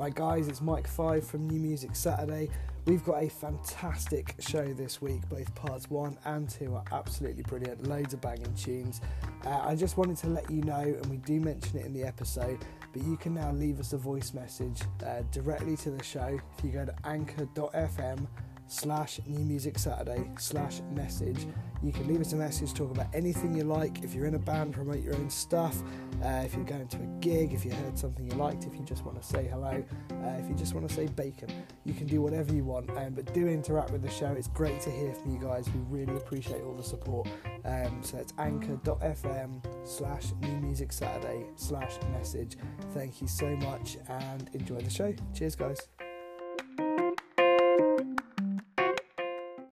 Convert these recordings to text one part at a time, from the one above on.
Right, guys, it's Mike Five from New Music Saturday. We've got a fantastic show this week. Both parts one and two are absolutely brilliant. Loads of banging tunes. Uh, I just wanted to let you know, and we do mention it in the episode, but you can now leave us a voice message uh, directly to the show if you go to anchor.fm slash new music saturday slash message. You can leave us a message talk about anything you like. If you're in a band promote your own stuff. Uh, if you're going to a gig if you heard something you liked if you just want to say hello uh, if you just want to say bacon you can do whatever you want. Um, but do interact with the show. It's great to hear from you guys. We really appreciate all the support. Um, so it's anchor.fm slash new music saturday slash message. Thank you so much and enjoy the show. Cheers guys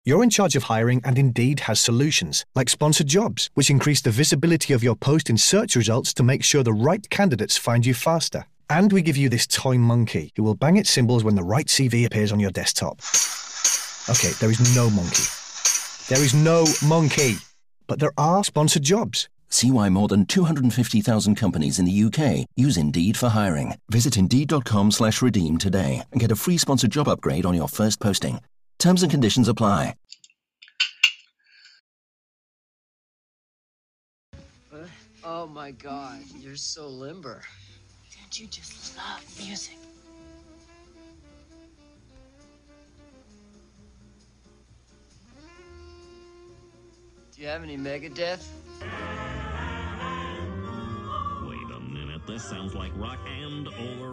You're in charge of hiring, and Indeed has solutions like sponsored jobs, which increase the visibility of your post in search results to make sure the right candidates find you faster. And we give you this toy monkey who will bang its cymbals when the right CV appears on your desktop. Okay, there is no monkey. There is no monkey. But there are sponsored jobs. See why more than 250,000 companies in the UK use Indeed for hiring. Visit Indeed.com slash redeem today and get a free sponsored job upgrade on your first posting. Terms and conditions apply. Oh my god, you're so limber. Don't you just love music? Do you have any Megadeth? Wait a minute, this sounds like rock and or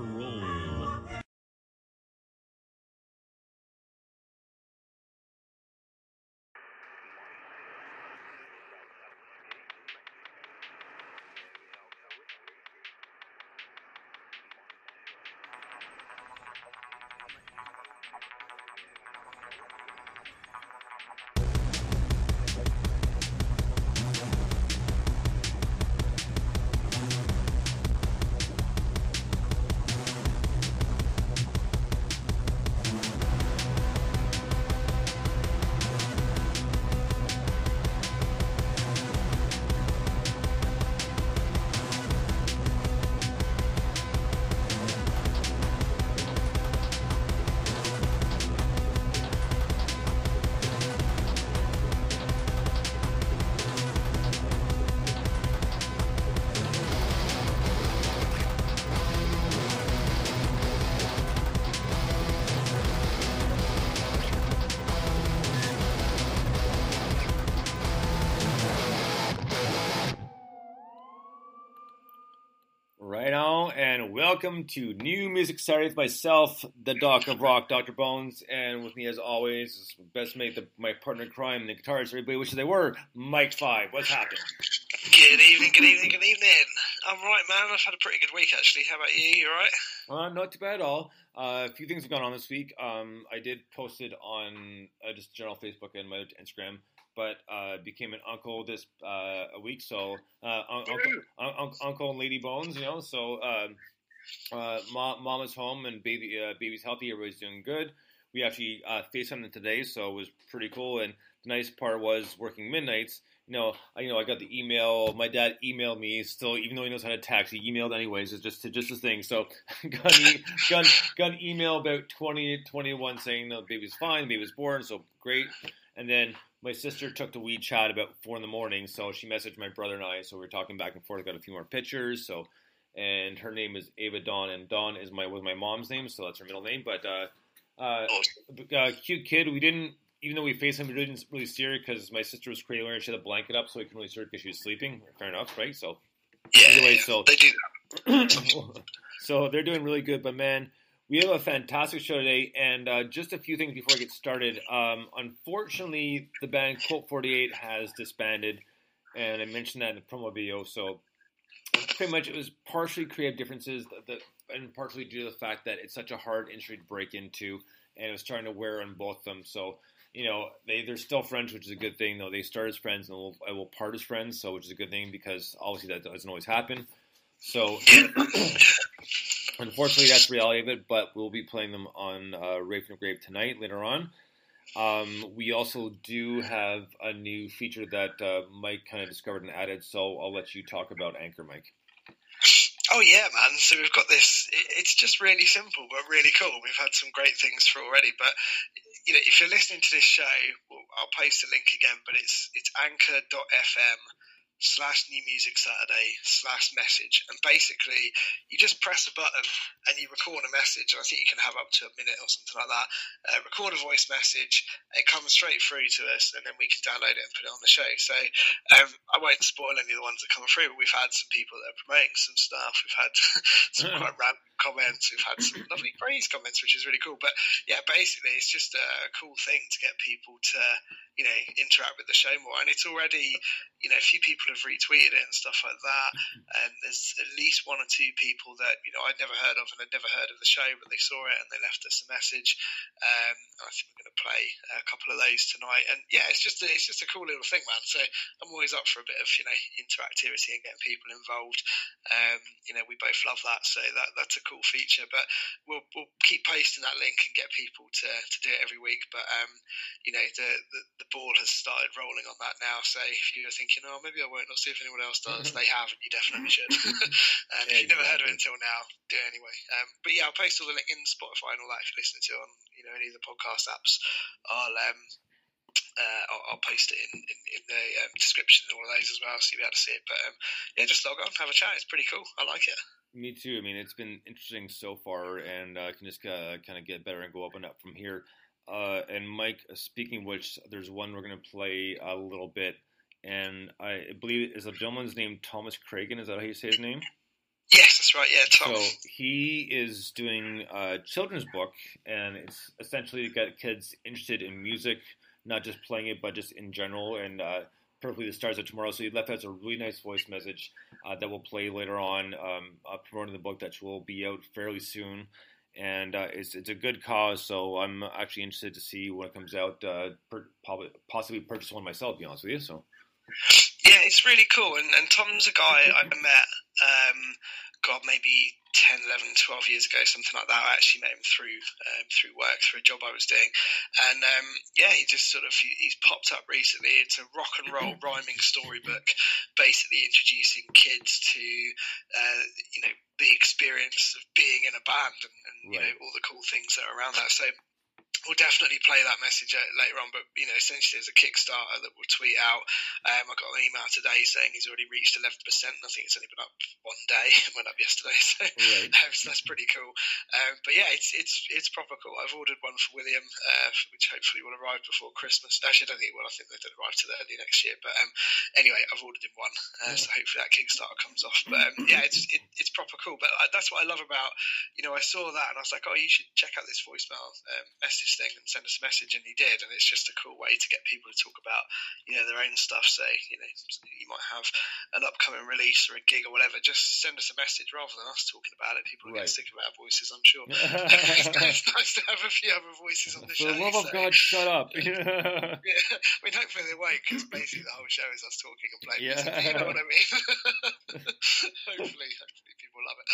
welcome to New Music Saturday with myself, the Doc of Rock, Dr. Bones, and with me as always is best mate, the, my partner in crime, the guitarist everybody wishes they were, Mike Five. What's happening? Good evening, good evening, good evening. I'm right, man. I've had a pretty good week actually. How about you? You alright? Uh, not too bad at all. Uh, a few things have gone on this week. Um, I did post it on uh, just general Facebook and my Instagram, but uh, became an uncle this uh, a week. So uh, un- uncle, un- un- uncle and Lady Bones, you know. So um, uh, mom, is home and baby uh, baby's healthy. Everybody's doing good. We actually uh, faced something today, so it was pretty cool. And the nice part was working midnights. You know, I, you know, I got the email. My dad emailed me still, even though he knows how to text. He emailed anyways. It's just just a thing. So got e- got, got an email about 20, 21 saying no, the baby's fine, the baby's born, so great. And then my sister took to WeChat about four in the morning, so she messaged my brother and I. So we are talking back and forth. Got a few more pictures. So, and her name is Ava Dawn, and Dawn is my was my mom's name, so that's her middle name. But uh, uh, uh, cute kid. We didn't, even though we faced him, we didn't really see her because my sister was cradling her. She had a blanket up, so we couldn't really see her because she was sleeping. Fair enough, right? So, Yeah, anyway, so they do so they're doing really good. But man, we have a fantastic show today, and uh, just a few things before I get started. Um, unfortunately, the band Colt Forty Eight has disbanded, and I mentioned that in the promo video. So pretty much, it was partially creative differences, that, that, and partially due to the fact that it's such a hard industry to break into, and it was trying to wear on both of them. So. You know, they they're still friends, which is a good thing. Though they start as friends and will, will part as friends, so which is a good thing because obviously that doesn't always happen. So, unfortunately, that's reality of it. But we'll be playing them on uh, Rave from Grave tonight later on. Um, we also do have a new feature that uh, Mike kind of discovered and added. So I'll let you talk about Anchor, Mike. Oh yeah, man. So we've got this. It's just really simple, but really cool. We've had some great things for already. But you know, if you're listening to this show, I'll post a link again. But it's it's anchor.fm slash new music Saturday slash message. And basically, you just press a button and you record a message. And I think you can have up to a minute or something like that. Uh, record a voice message. It comes straight through to us, and then we can download it and put it on the show. So um, I won't spoil any of the ones that come through, but we've had some people that are promoting some stuff. We've had some quite random comments. We've had some lovely praise comments, which is really cool. But yeah, basically, it's just a cool thing to get people to, you know, interact with the show more. And it's already, you know, a few people have retweeted it and stuff like that. And there's at least one or two people that, you know, I'd never heard of and had never heard of the show, but they saw it and they left us a message. Um, and I think we're going to play a couple of those tonight. And yeah, it's just a, it's just a cool little thing, man. So I'm always up for a bit of, you know, interactivity and getting people involved. Um, you know, we both love that. So that that's a cool feature. But we'll, we'll keep posting that link and get people to, to do it every week. But, um, you know, the, the, the ball has started rolling on that now. So if you're thinking, oh, maybe I won't, I'll see if anyone else does, they have, and you definitely should. and if you've never heard of it until now, do it anyway. Um, but yeah, I'll post all the link in Spotify and all that if you're listening to it on, you know, any of the podcast apps. I'll, um, uh, I'll, I'll, post it in, in, in the um, description and all of those as well, so you'll be able to see it. But um, yeah, just log on, have a chat. It's pretty cool. I like it. Me too. I mean, it's been interesting so far, and uh, can just uh, kind of get better and go up and up from here. Uh, and Mike, uh, speaking which, there's one we're going to play a little bit, and I believe is a gentleman's name Thomas Cragen. Is that how you say his name? Yes, that's right. Yeah, Tom. So he is doing a children's book, and it's essentially to get kids interested in music, not just playing it, but just in general. And uh, perfectly the stars of tomorrow. So he left us a really nice voice message uh, that will play later on, um, uh, promoting the book that will be out fairly soon. And uh, it's it's a good cause, so I'm actually interested to see when it comes out. Uh, per, possibly purchase one myself. To be honest with you, so yeah, it's really cool. And, and Tom's a guy I met. Um, God, maybe 10, 11, 12 years ago, something like that. I actually met him through um, through work, through a job I was doing, and um, yeah, he just sort of he's popped up recently. It's a rock and roll rhyming storybook, basically introducing kids to uh, you know the experience of being in a band and, and you know all the cool things that are around that. So we'll definitely play that message later on. But you know, essentially, there's a Kickstarter that we'll tweet out. Um, I got an email today saying he's already reached 11%. And I think it's only been up one day. It went up yesterday, so, right. um, so that's pretty cool. Um, but yeah, it's it's it's proper cool. I've ordered one for William, uh, which hopefully will arrive before Christmas. Actually, I don't think it will. I think they will arrive till early next year. But um, anyway, I've ordered him one, uh, so hopefully that Kickstarter comes off. But um, yeah, it's it, it's proper cool. But I, that's what I love about you know I saw that and I was like, oh, you should check out this voicemail um, message thing and send us a message, and he did, and it's just a cool way to get people to talk about you know their own stuff. Say you know you might have an upcoming release or a gig or whatever. Just send us a message rather than us talking about it. People right. get sick of our voices, I'm sure. it's nice to have a few other voices on the For show. For the love so. of God, shut up! yeah. I mean, hopefully they won't, because basically the whole show is us talking and playing yeah. music. You know what I mean? hopefully, hopefully people love it.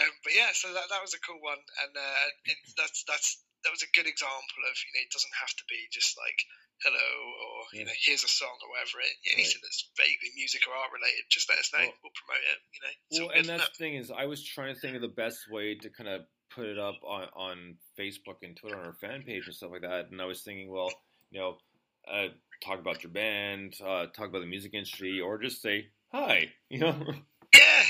Um, but yeah, so that that was a cool one, and uh, it, that's that's that was a good example of you know it doesn't have to be just like hello or yeah. you know here's a song or whatever it anything right. that's vaguely music or art related just let us know well, we'll promote it you know well and that's the thing is I was trying to think of the best way to kind of put it up on on Facebook and Twitter on our fan page and stuff like that and I was thinking well you know uh, talk about your band uh, talk about the music industry or just say hi you know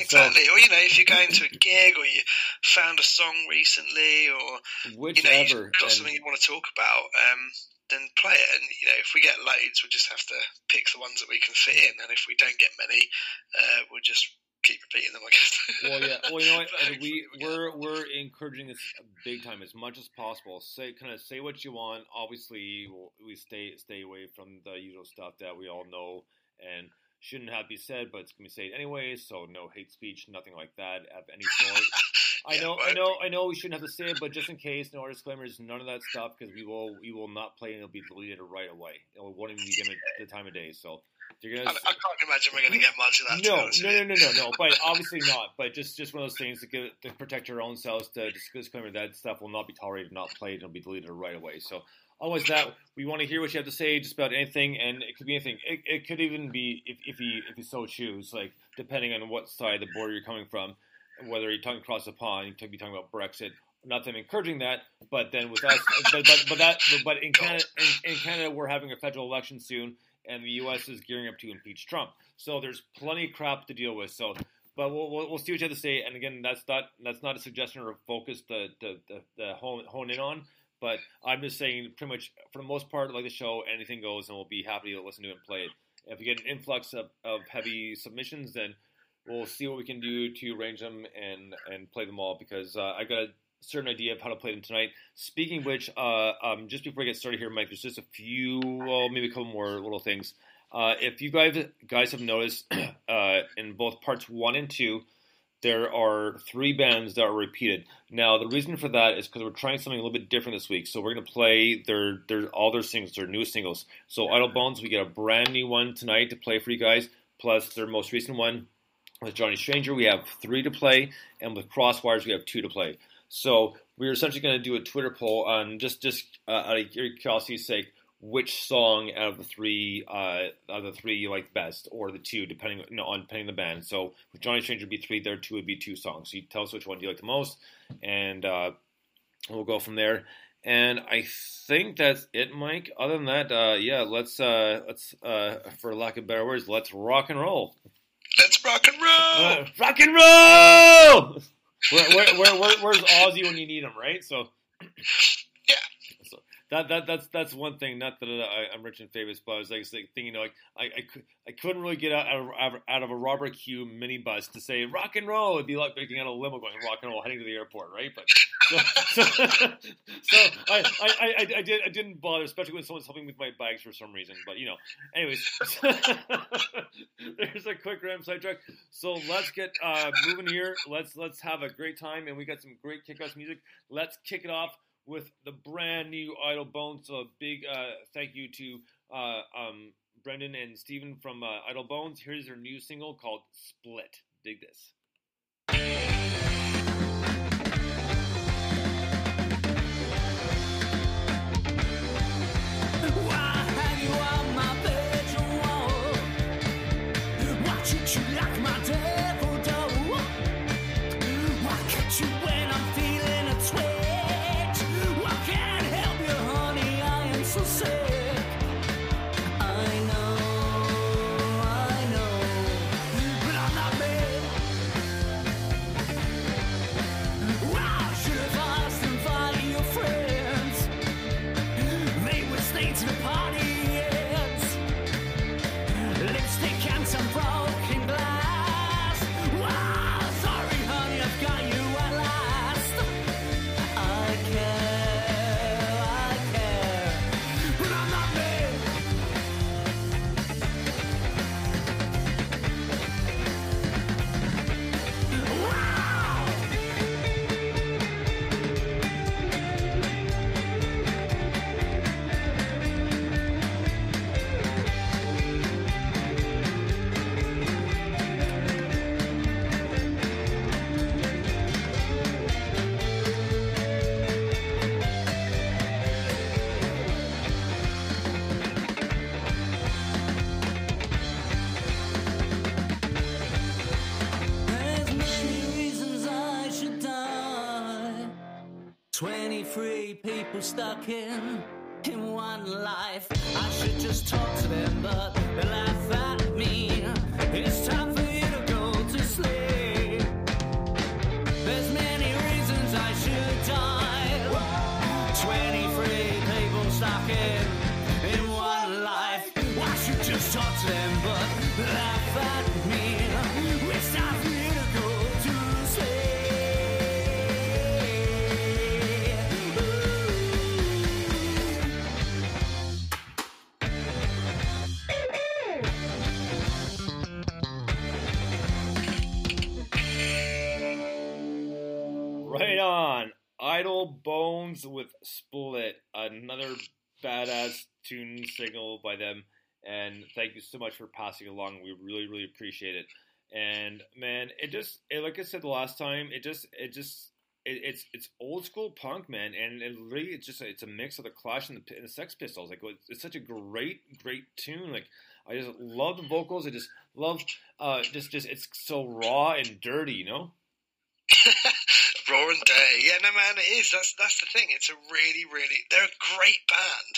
exactly. So, or you know, if you're going to a gig or you found a song recently, or whichever, you know, you've got something you want to talk about, um, then play it. And you know, if we get loads, we'll just have to pick the ones that we can fit in. And if we don't get many, uh, we'll just keep repeating them. I guess. well, yeah. Well, you know what? we we're we're encouraging this big time as much as possible. Say kind of say what you want. Obviously, we'll, we stay stay away from the usual stuff that we all know and shouldn't have be said, but it's to be said anyway. So no hate speech, nothing like that of any sort. I know, I know, I know. We shouldn't have to say it, but just in case, no disclaimers, none of that stuff, because we will, we will not play, and it'll be deleted right away. It won't even be given the time of day. So you're gonna. I, I can't imagine we're going to get much of that. No, no, no, no, no, no. But obviously not. But just, just one of those things to, give, to protect your own selves. To disclaimer that stuff will not be tolerated, not played, and it'll be deleted right away. So always that we want to hear what you have to say just about anything, and it could be anything. It, it could even be if, if you if you so choose, like depending on what side of the border you're coming from. whether you're talking across the pond, you could be talking about Brexit. Not that I'm encouraging that, but then with us, but, but, but that, but in Canada, in, in Canada, we're having a federal election soon, and the U.S. is gearing up to impeach Trump. So there's plenty of crap to deal with. So, but we'll, we'll, we'll see what you have to say. And again, that's not that's not a suggestion or a focus to, to, to, to hone, hone in on. But I'm just saying, pretty much for the most part, like the show, anything goes, and we'll be happy to listen to it and play it. If we get an influx of, of heavy submissions, then we'll see what we can do to arrange them and and play them all because uh, I got a certain idea of how to play them tonight. Speaking which, uh, um, just before I get started here, Mike, there's just a few, well, maybe a couple more little things. Uh, if you guys guys have noticed, uh, in both parts one and two, there are three bands that are repeated. Now, the reason for that is because we're trying something a little bit different this week. So we're going to play their their all their singles, their newest singles. So Idle Bones, we get a brand new one tonight to play for you guys, plus their most recent one. With Johnny Stranger, we have three to play, and with Crosswires, we have two to play. So we're essentially going to do a Twitter poll on just just uh, out of curiosity's sake, which song out of the three uh, out of the three you like best, or the two, depending you know, on depending the band. So with Johnny Stranger would be three, there two would be two songs. So you tell us which one you like the most, and uh, we'll go from there. And I think that's it, Mike. Other than that, uh, yeah, let's uh, let's uh, for lack of better words, let's rock and roll. Let's rock and roll. Uh, rock and roll. where, where, where, where, where's Ozzy when you need him, right? So that, that that's that's one thing. Not that I, I'm rich and famous, but I was like thinking, you know, like I I, I couldn't really get out of, out of a Robert Q minibus to say rock and roll. It'd be like getting out a limo going rock and roll heading to the airport, right? But so, so, so I, I, I, I did I didn't bother, especially when someone's helping with my bags for some reason. But you know, anyways, there's a quick ram sidetrack. So let's get uh, moving here. Let's let's have a great time, and we got some great kick-ass music. Let's kick it off with the brand new Idle Bones. So a big uh, thank you to uh, um, Brendan and Steven from uh, Idle Bones. Here's their new single called Split. Dig this. People stuck in in one life. I should just talk to them, but they laugh at me. It's time for you to go to sleep. There's many reasons I should die. 23 people stuck in in one life. I should just talk to them, but they Idle Bones with Split. Another badass tune signal by them. And thank you so much for passing along. We really, really appreciate it. And man, it just it, like I said the last time, it just it just it, it's it's old school punk, man, and it really it's just it's a mix of the Clash and the, and the Sex Pistols. Like it's such a great great tune. Like I just love the vocals. I just love uh just just it's so raw and dirty, you know. Raw day. Yeah, no man, it is. That's that's the thing. It's a really, really. They're a great band.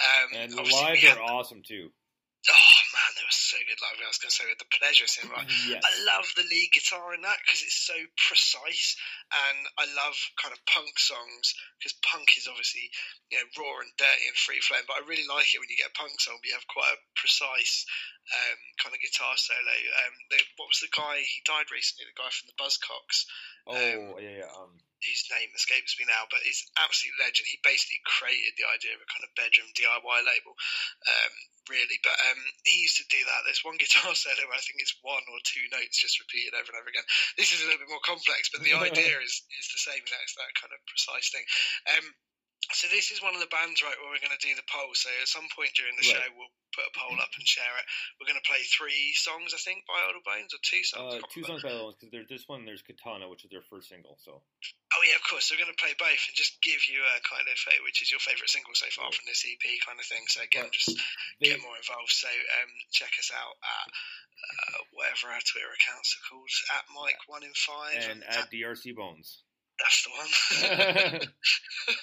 Um, And live, they're awesome too. Oh they were so good live. I was going to say we had the pleasure of seeing them. Yes. I love the lead guitar in that because it's so precise, and I love kind of punk songs because punk is obviously you know raw and dirty and free flowing. But I really like it when you get a punk song, but you have quite a precise um, kind of guitar solo. Um, they, what was the guy? He died recently. The guy from the Buzzcocks. Oh yeah, yeah. Um, His name escapes me now, but he's absolute legend. He basically created the idea of a kind of bedroom DIY label, um, really. But um, he used to do that. There's one guitar solo where I think it's one or two notes just repeated over and over again. This is a little bit more complex, but the idea is is the same. You know, it's that kind of precise thing. Um, so this is one of the bands, right, where we're going to do the poll. So at some point during the Right. show, we'll put a poll up and share it. We're going to play three songs, I think, by Idle Bones, or two songs. Uh, two songs by the ones because there's this one. There's Katana, which is their first single. So Oh yeah, of course. So we're going to play both and just give you a kind of uh, which is your favourite single so far from this EP kind of thing. So again, just They- get more involved. So um, check us out at uh, whatever our Twitter accounts are called at Mike One in Five and at DRC Bones. That's the one.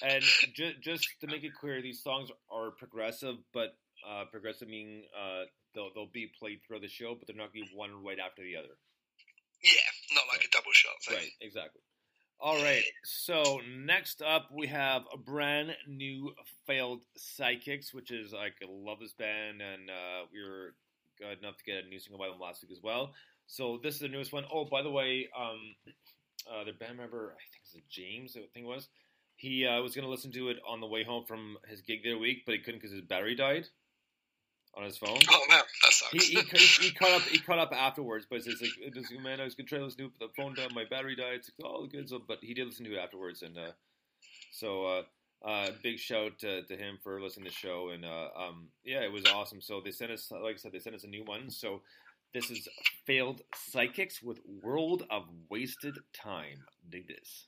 and ju- just to make it clear, these songs are progressive, but uh, progressive meaning uh, they'll they'll be played throughout the show, but they're not going to be one right after the other. yeah, not like a double shot thing. Right, exactly. All right. So next up, we have a brand new failed psychics, which is like I love this band, and uh, we were good enough to get a new single by them last week as well. So this is the newest one. Oh, by the way, um, uh, the band member, I think it's James, I think it was. He uh, was going to listen to it on the way home from his gig the other week, but he couldn't because his battery died on his phone. Oh man, that sucks. He, he, he, he caught up. He caught up afterwards, but it's like, it was, man, I was gonna try to listen to it, but the phone died, my battery died. It's like, oh, good. So, but he did listen to it afterwards, and uh, so uh, uh, big shout to, to him for listening to the show, and uh, um, yeah, it was awesome. So they sent us, like I said, they sent us a new one. So this is failed psychics with World of Wasted Time. Dig this.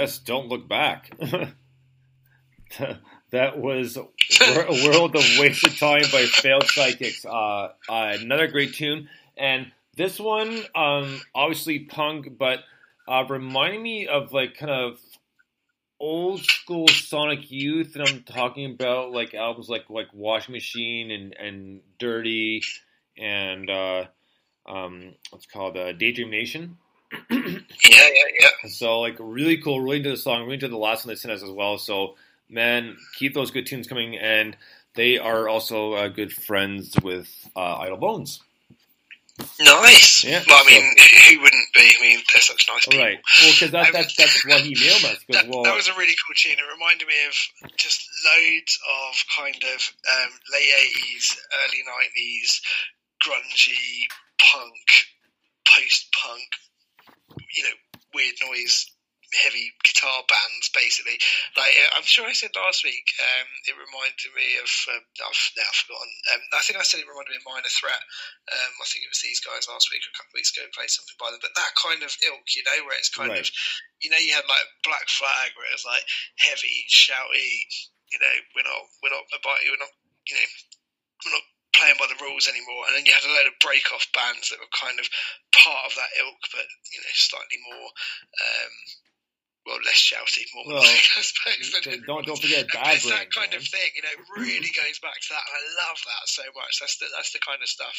Just don't look back. that was a world of wasted time by failed psychics. Uh, uh, another great tune, and this one, um, obviously punk, but uh, reminding me of like kind of old school Sonic Youth, and I'm talking about like albums like like Washing Machine and and Dirty, and uh, um, what's called uh, Daydream Nation. Yeah, yeah, yeah. So like really cool, really into the song, really into the last one they sent us as well. So man, keep those good tunes coming, and they are also uh, good friends with uh, Idle Bones. Nice. Yeah, Well, I so- mean, who wouldn't be? I mean, they're such nice people. Right. Well, because that, that's that's what he nailed us. That, well, that was a really cool tune. It reminded me of just loads of kind of um, late eighties, early nineties, grungy punk, post punk, you know, weird noise, heavy guitar bands. Basically, like uh, I'm sure I said last week, um, it reminded me of. Um, I've now forgotten. Um, I think I said it reminded me of Minor Threat. Um, I think it was these guys last week or a couple of weeks ago played something by them. But that kind of ilk, you know, where it's kind Right. of you know, you had like Black Flag, where it was like heavy, shouty. You know, we're not, we're not about we're not, you know, we're not playing by the rules anymore. And then you had a load of break off bands that were kind of part of that ilk, but you know, slightly more, um, well, less shouty, more Well, melodic, I suppose. than don't- don't forget it's that kind man. of thing. You know, it really goes back to that, and I love that so much. That's the that's the kind of stuff,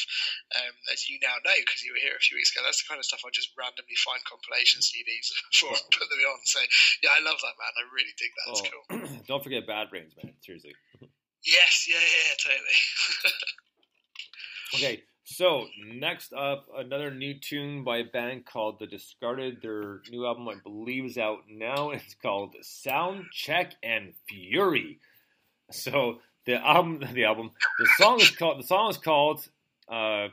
um, as you now know because you were here a few weeks ago. That's the kind of stuff I just randomly find compilation CDs for and put them on. So yeah, I love that man. I really dig that. It's oh, cool. don't forget Bad Brains, man. Seriously. Yes, yeah, yeah totally. Okay, so next up, another new tune by a band called The Discarded. Their new album, I believe, is out now. It's called Sound Check and Fury. So the album, the album, the song is called. The song is called. Uh,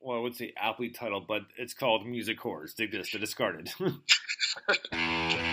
well, I would say aptly titled, but it's called Music Horrors. Dig this, The Discarded.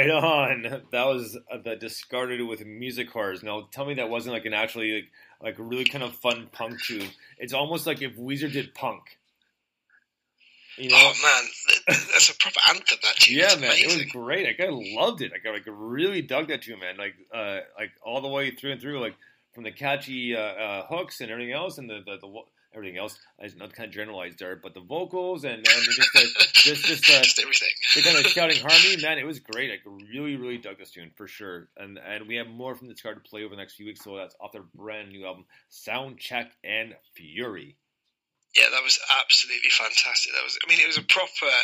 Right on. That was uh, the discarded with music cars. Now, tell me that wasn't like an actually like like really kind of fun punk tune. It's almost like if Weezer did punk. You know? Oh man, that's a proper anthem. That tune. Yeah, man, it was great. Like, I loved it. Like, I like really dug that tune, man. Like, uh, like all the way through and through, like from the catchy uh, uh, hooks and everything else, and the the, the everything else. I was not kind of generalized there, but the vocals and, and just like just just uh, Just everything. the kind of shouting harmony, man, it was great. Like, really, really dug this tune for sure. And and we have more from this card to play over the next few weeks. So that's off their brand new album, Sound Check and Fury. Yeah, that was absolutely fantastic. That was, I mean, it was a proper,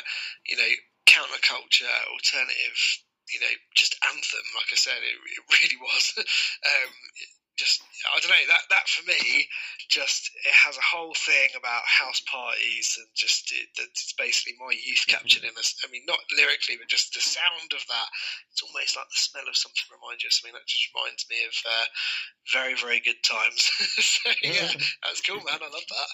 you know, counterculture, alternative, you know, just anthem. Like I said, it, it really was. um, just, I don't know. That that for me, just it has a whole thing about house parties and just it, it's basically my youth captured in us. I mean, not lyrically, but just the sound of that. It's almost like the smell of something reminds you of something. That just reminds me of uh, very very good times. so yeah, that's cool, man. I love that.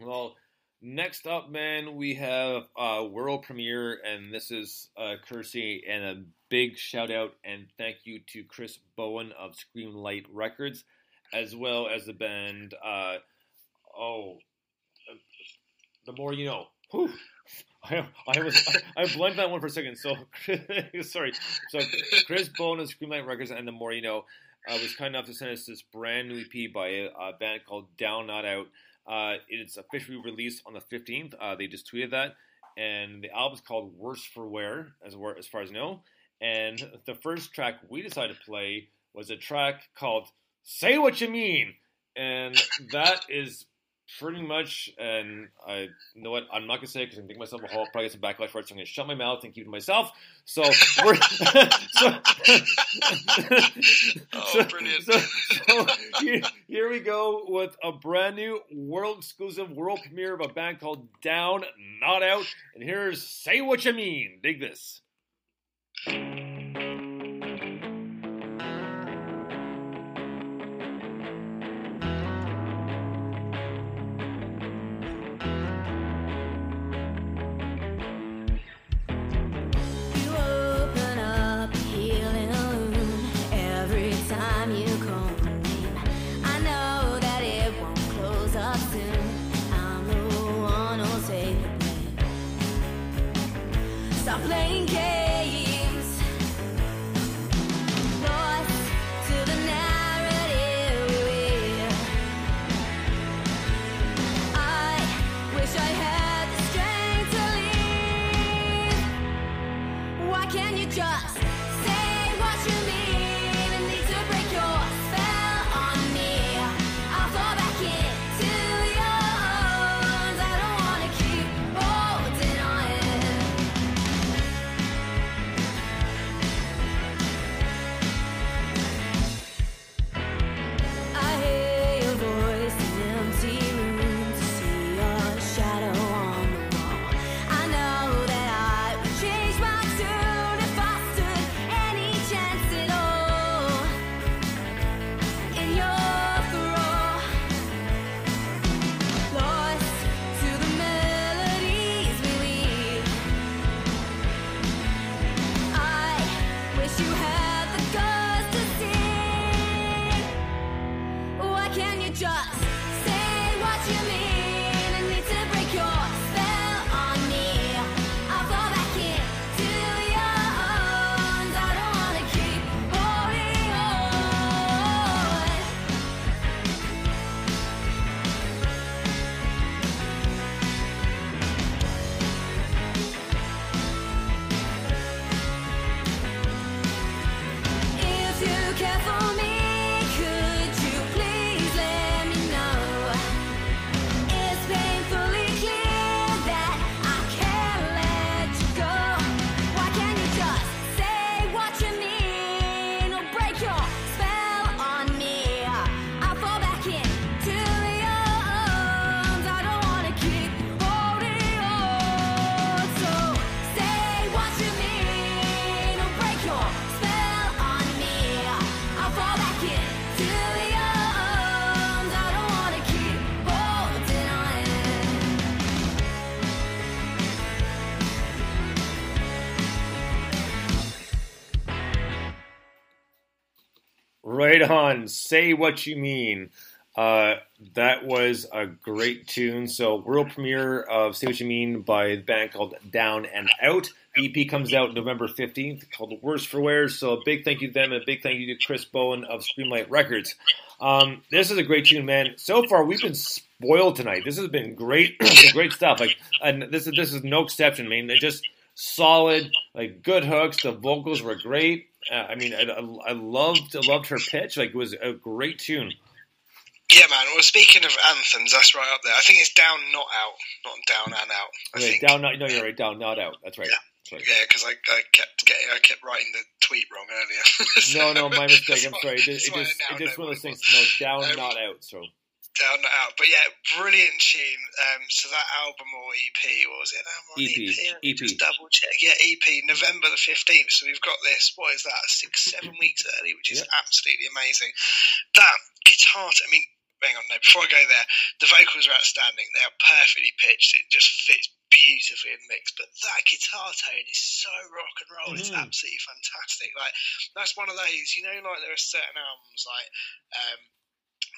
Well, next up, man, we have uh, world premiere, and this is uh, courtesy and a big shout out and thank you to Chris Bowen of Screamlite Records, as well as the band. Uh, oh, the more you know. Whew. I, I was I, I blanked that one for a second. So sorry. So Chris Bowen of Screamlite Records and the more you know uh, was kind enough to send us this brand new EP by a, a band called Down Not Out. Uh, it's officially released on the 15th. Uh, they just tweeted that. And the album's called Worse for Wear, as, as far as I know. And the first track we decided to play was a track called Say What You Mean. And that is pretty much, and I you know what, I'm not to say because I'm thinking myself a whole, probably get some backlash for it, so I'm to shut my mouth and keep it to myself. So, we're, so, Oh, brilliant. So, so here, here we go with a brand new world exclusive world premiere of a band called Down Not Out. And here's Say What You Mean. Dig this. On. Say what you mean. Uh, that was a great tune. So, world premiere of Say What You Mean by the band called Down and Out. EP comes out November 15th called Worse for Wear. So, a big thank you to them and a big thank you to Chris Bowen of Screamlite Records. Um, this is a great tune, man. So far, we've been spoiled tonight. This has been great, great stuff. Like, and this is this is no exception. I mean, they just solid, like good hooks. The vocals were great. Uh, I mean, I, I, loved, I loved her pitch. Like, it was a great tune. Yeah, man. Well, speaking of anthems, that's right up there. I think it's down, not out, not down and out. I think. down, not, no, you're right. Down, not out. That's right. That's right. Yeah, because I, I kept getting, I kept writing the tweet wrong earlier. No, no, my mistake. I'm sorry. It just, it just, it just one of those things. No, down, Um, not out. So down not out. But yeah, brilliant tune. Um, so that album or EP, what was it? Album or EP, EP. Just double check. Yeah, EP, November the fifteenth. So we've got this. What is that? Six, seven weeks early, which is absolutely amazing. That guitar. I mean, hang on. No, before I go there, the vocals are outstanding. They are perfectly pitched. It just fits beautifully in the mix. But that guitar tone is so rock and roll. It's Mhm. absolutely fantastic. Like that's one of those. You know, like there are certain albums like. Um,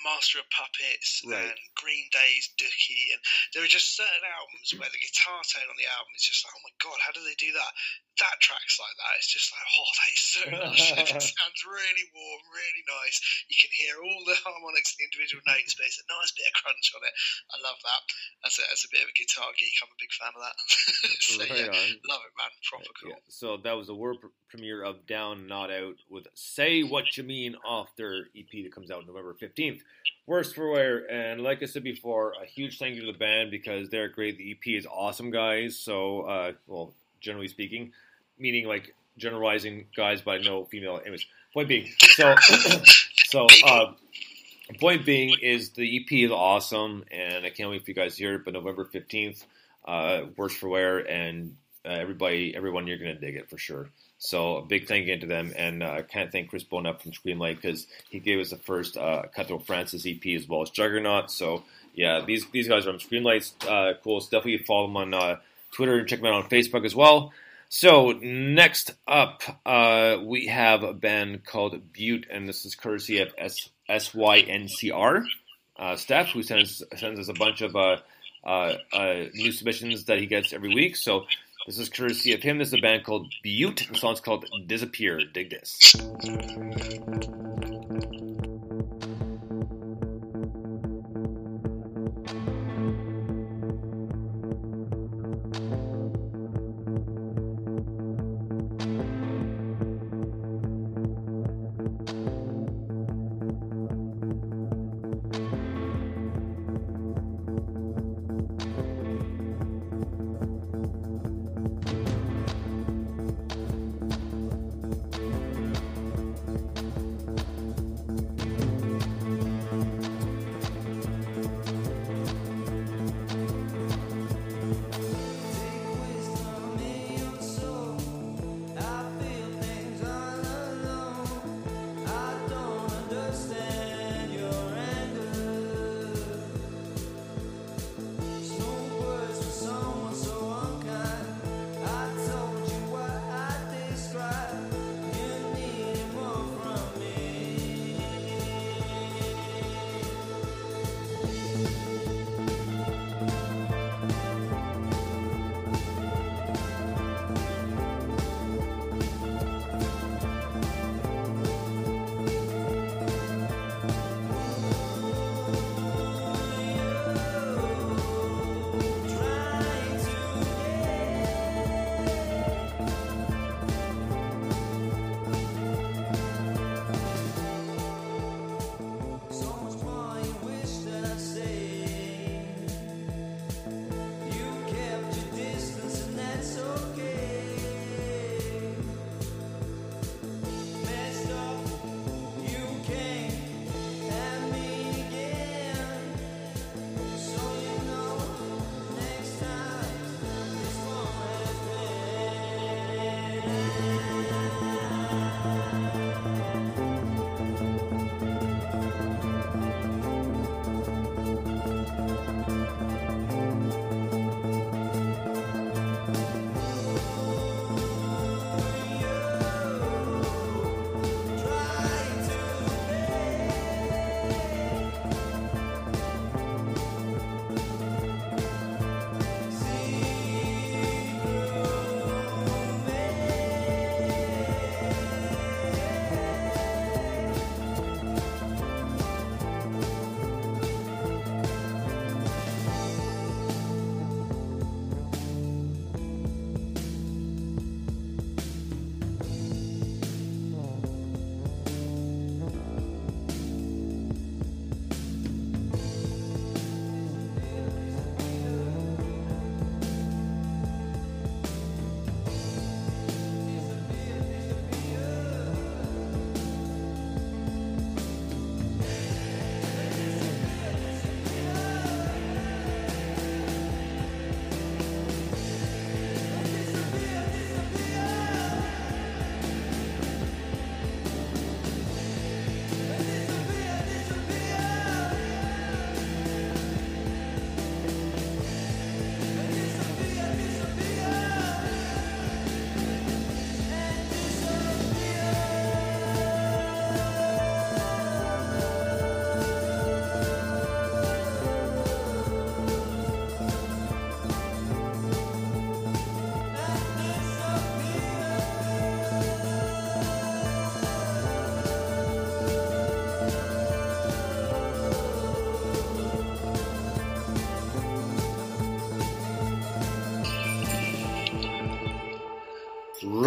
Master of Puppets Right. and Green Day's Dookie, and there are just certain albums where the guitar tone on the album is just like, oh my god, how do they do that? That track's like that. It's just like, oh, that is so lush. it sounds really warm, really nice. You can hear all the harmonics the individual notes, but it's a nice bit of crunch on it. I love that. As a, as a bit of a guitar geek, I'm a big fan of that. so Right yeah, on. love it, man. Proper cool. Yeah. So that was the world pr- premiere of Down Not Out with Say What You Mean off their EP that comes out November 15th. Worst for wear. And like I said before, a huge thank you to the band because they're great. The EP is awesome, guys. So, uh, well, generally speaking, meaning like generalizing guys by no female image. Point being, so, so, uh, point being is the EP is awesome, and I can't wait for you guys to hear it. But November fifteenth, uh, worst for wear, and uh, everybody, everyone, you're gonna dig it for sure. So a big thank you to them, and uh, I can't thank Chris Bone up from Screamlite because he gave us the first uh, Cutthroat Francis EP as well as Juggernaut. So yeah, these these guys are on Screamlite's uh, cool. So definitely follow them on uh, Twitter and check them out on Facebook as well. So next up, uh, we have a band called Butte, and this is courtesy of S S Y N C R. Uh, Steph, who sends sends us a bunch of uh, uh, uh, new submissions that he gets every week. So this is courtesy of him. This is a band called Butte. The song's called Disappear. Dig this.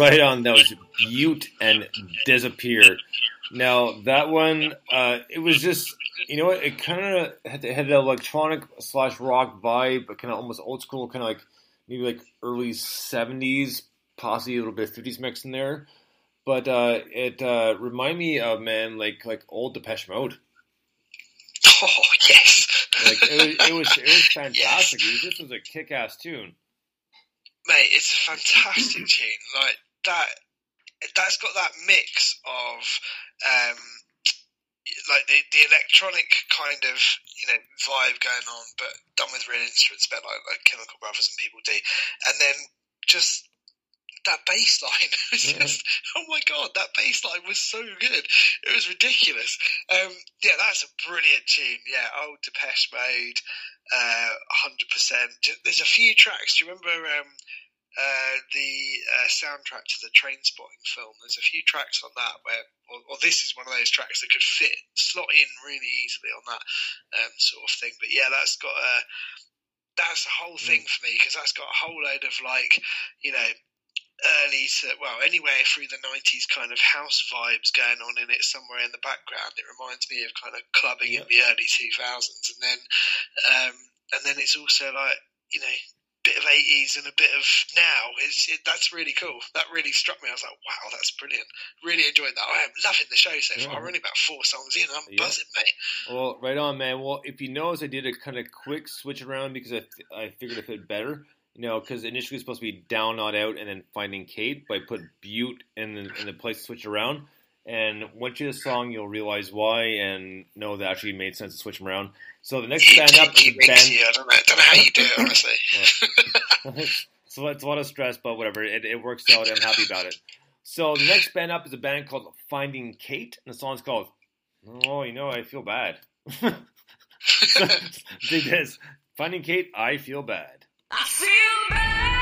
Right on. That was Butte and Disappear. Now that one, uh, it was just you know what? It kind of had, had an electronic slash rock vibe, but kind of almost old school, kind of like maybe like early seventies, possibly a little bit fifties mix in there. But uh, it uh, reminded me of man like like old Depeche Mode. Oh yes, Like it was it was, it was fantastic. Was- This was a kick ass tune. mate, it's a fantastic tune. Like that, that's got that mix of um, like the the electronic kind of you know vibe going on, but done with real instruments, a bit like like Chemical Brothers and people do, and then just that bass line was Yeah. just oh my god that bass line was so good. It was ridiculous. Um yeah that's a brilliant tune. Yeah old Depeche Mode uh 100% there's a few tracks. Do you remember um uh, the uh, soundtrack to the Trainspotting film. There's a few tracks on that where or, or this is one of those tracks that could fit slot in really easily on that um, sort of thing. But yeah that's got a that's the whole thing for me because that's got a whole load of like you know early to well anywhere through the 90s kind of house vibes going on in it somewhere in the background. It reminds me of kind of clubbing in the early 2000s and then um and then it's also like you know of 80s and a bit of now it's it, that's really cool that really struck me i was like wow that's brilliant really enjoyed that i am loving the show so far Yeah. we're only about four songs in i'm Yeah. buzzing mate Well, right on, man. Well, if you notice, I did a kind of quick switch around because I, I figured it fit better. You know, because initially it was supposed to be down, not out, and then finding Kate, but I put Butte in the in the place to switch around. And once you hear the song, you'll realize why, and know that actually made sense to switch them around. So the next band up is a band. you, I don't know, don't know how you do it honestly so it's a lot of stress, but whatever. It, it works out. I'm happy about it. So the next band up is a band called Finding Kate, and the song's called "Oh, you know, I feel bad." so, dig this: Finding Kate, I feel bad. I feel bad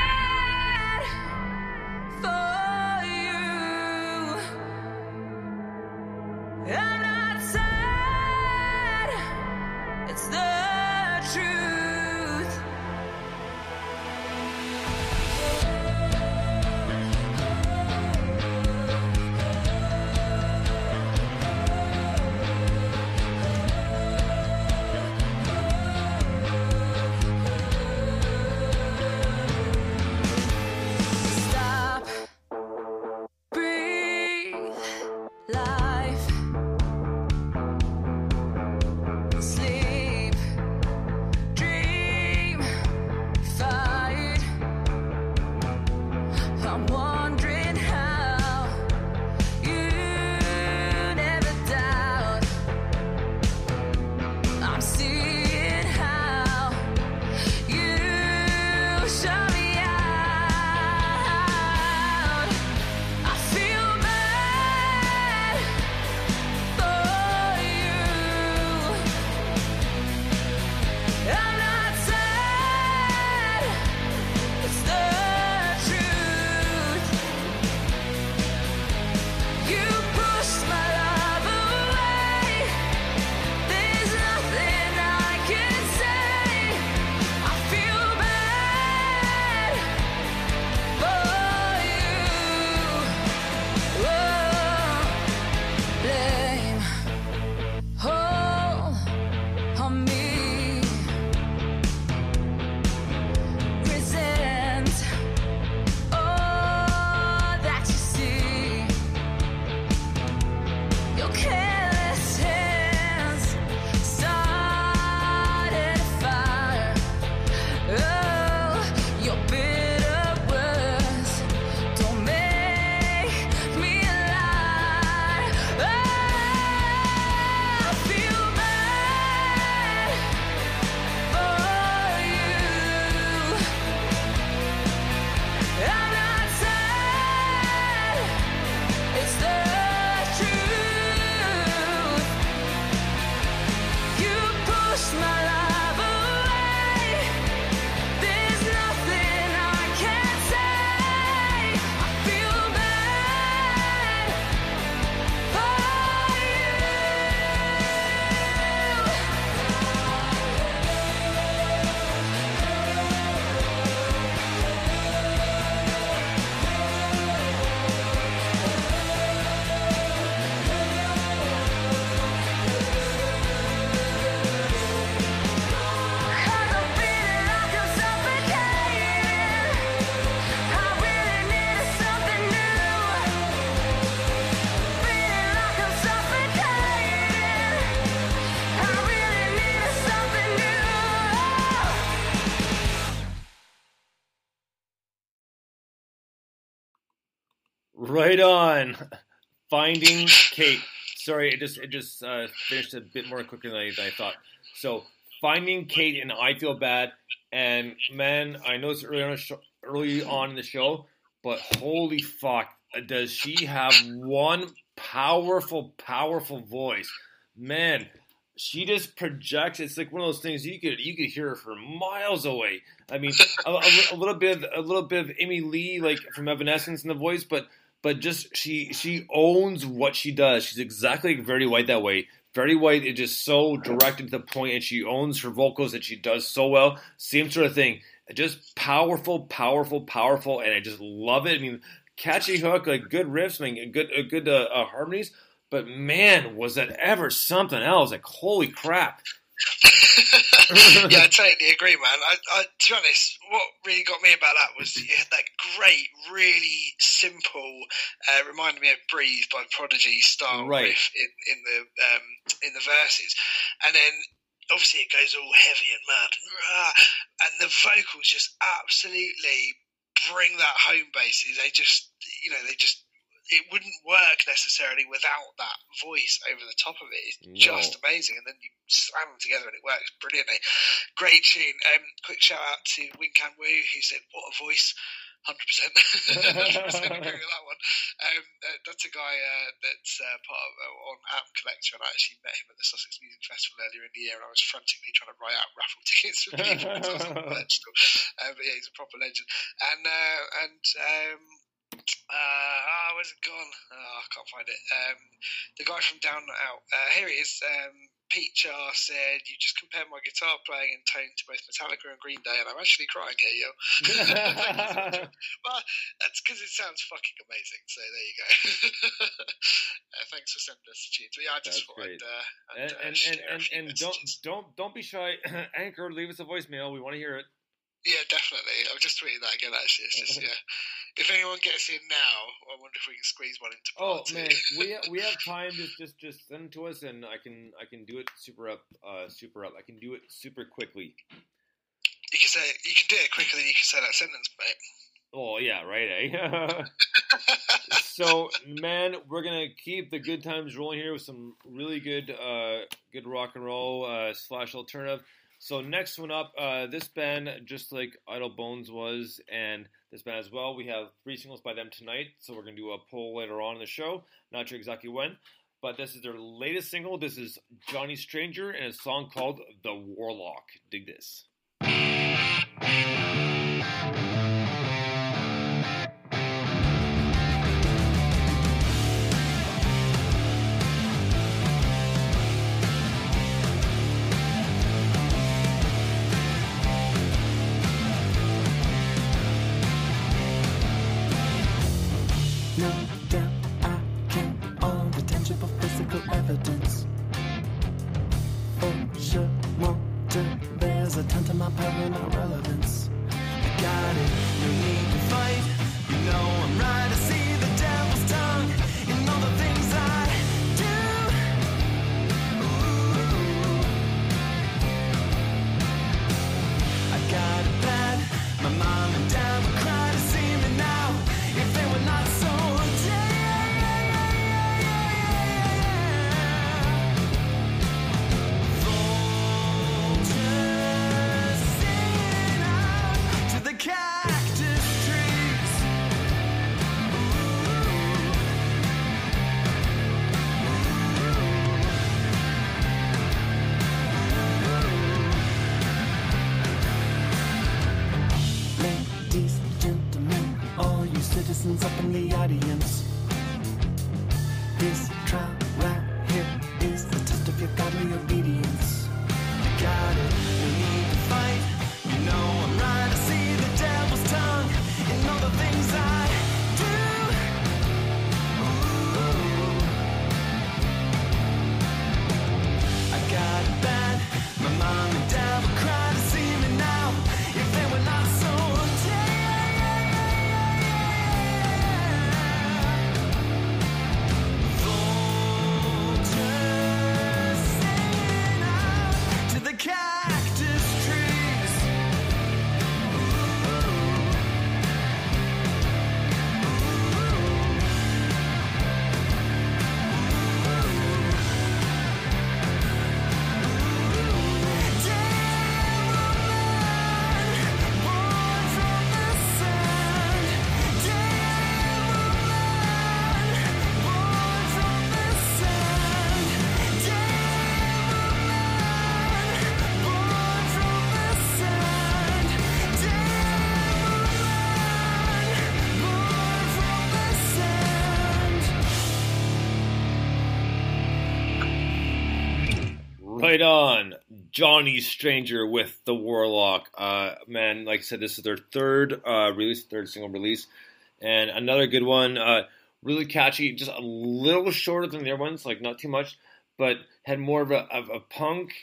Finding Kate. Sorry, it just it just uh, finished a bit more quicker than I, than I thought. So finding Kate and I feel bad. And man, I know it's early on, early on in the show, but holy fuck, does she have one powerful, powerful voice? Man, she just projects. It's like one of those things you could you could hear her from miles away. I mean, a, a, a little bit, of, a little bit of Amy Lee, like from Evanescence in the voice, but but just she she owns what she does. She's exactly Verity White that way. Verity White is just so direct and to the point, and she owns her vocals and she does so well. Same sort of thing. Just powerful, powerful, powerful, and I just love it. I mean, catchy hook, like good riffs, I mean, good, uh, good uh, uh, harmonies. But man, was that ever something else? Like holy crap! yeah, I totally agree, man. I, I, to be honest, what really got me about that was you had that great, really simple, uh, reminded me of "Breathe" by Prodigy style Right. riff in, in the um, in the verses, and then obviously it goes all heavy and mad, and the vocals just absolutely bring that home. Basically, they just, you know, they just. It wouldn't work necessarily without that voice over the top of it. It's No. just amazing, and then you slam them together and it works brilliantly. Great tune. Um, quick shout out to Win Can Woo who said, "What a voice." Hundred percent, agree with that one. Um, uh, that's a guy uh, that's uh, part of uh, on App Collector, and I actually met him at the Sussex Music Festival earlier in the year. And I was frantically trying to write out raffle tickets for people. I was on the ledge still. Uh, but yeah, he's a proper legend. And uh, and um, uh, ah, where's it gone? Oh, I can't find it. Um, the guy from Down and Out. Uh, here he is. Um, Pete Char said, "You just compared my guitar playing in tone to both Metallica and Green Day, and I'm actually crying here, yo." well, that's because it sounds fucking amazing. So there you go. uh, thanks for sending us the tunes. But yeah, I just That's thought great. I'd, uh, I'd, And uh, and and, and, and don't don't don't be shy. Anchor, leave us a voicemail. We want to hear it. Yeah, definitely. I'm just tweeted that again. Actually, it's just yeah. If anyone gets in now, I wonder if we can squeeze one into Oh part two. man, we ha- we have time. Just just just send it to us, and I can I can do it super up, uh, super up. I can do it super quickly. You can say you can do it quicker than you can say that sentence, mate. Oh yeah, right, eh? so man, we're gonna keep the good times rolling here with some really good uh, good rock and roll uh, slash alternative. So next one up, uh, this band just like Idle Bones was, and this band as well. We have three singles by them tonight, so we're gonna do a poll later on in the show. Not sure exactly when, but this is their latest single. This is Johnny Stranger and a song called "The Warlock." Dig this. Right on, Johnny Stranger with the Warlock. Uh, man, like I said, this is their third uh, release, third single release, and another good one. Uh, really catchy, just a little shorter than their ones, like not too much, but had more of a, of a punk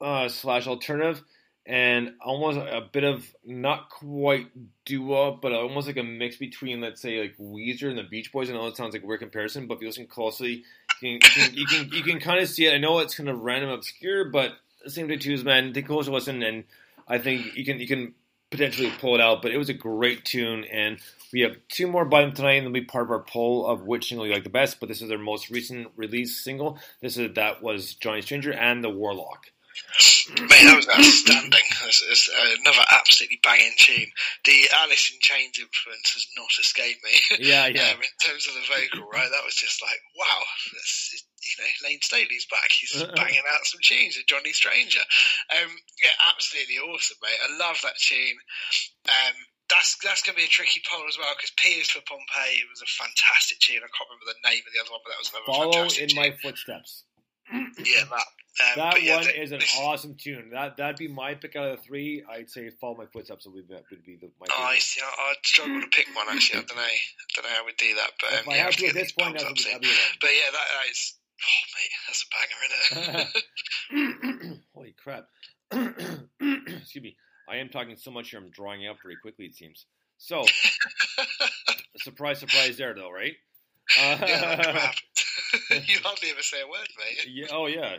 uh, slash alternative, and almost a bit of not quite doo but almost like a mix between, let's say, like Weezer and the Beach Boys. I know it sounds like a weird comparison, but if you listen closely, you can you can, you can, kind of see it. I know it's kind of random, obscure, but same too, is man, take a closer listen, and I think you can you can potentially pull it out. But it was a great tune, and we have two more by them tonight, and they'll be part of our poll of which single you like the best. But this is their most recent release single. This is that was Johnny Stranger and the Warlock. Mate, that was outstanding. It's, it's another absolutely banging tune. The Alice in Chains influence has not escaped me. Yeah, yeah. um, in terms of the vocal, right? That was just like, wow. That's, you know, Lane Staley's back. He's banging out some tunes with Johnny Stranger. Um, yeah, absolutely awesome, mate. I love that tune. Um, that's that's going to be a tricky poll as well because P is for Pompeii was a fantastic tune. I can't remember the name of the other one, but that was another Follow fantastic in tune. my footsteps. Yeah, that. Um, That yeah, one the- is an awesome tune. That that'd be my pick out of the three. I'd say "Follow My Footsteps" would be, would be the, my Oh, I see. I- I'd struggle to pick one actually. I don't know. I don't know how we'd do that, but um, if I yeah, have I'd to at this point, polls that'd up be, that'd be the But yeah, that, that is. Oh mate, that's a banger, isn't it? Holy crap! Excuse me. I am talking so much here. I'm drawing out very quickly. It seems. So, surprise, surprise, there though, right? Uh, yeah, crap. you hardly ever say a word, mate. yeah. Oh yeah.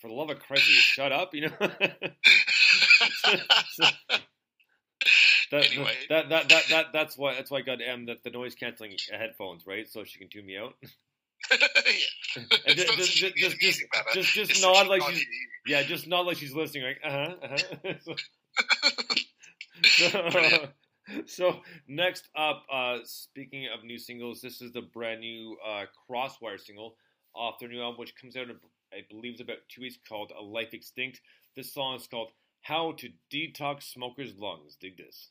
For the love of Christ, shut up. You know. That, Anyway. that, that, that, that, that's why that's why I got M that the noise canceling headphones, right? So she can tune me out. yeah. Just, just, just, just, just, just nod like she's yeah, just nod like she's listening. Like uh huh, uh huh. so, so next up, uh, speaking of new singles, this is the brand new uh, Crosswire single off their new album, which comes out I believe it's about two weeks, called "A Life Extinct." This song is called "How to Detox Smokers' Lungs." Dig this.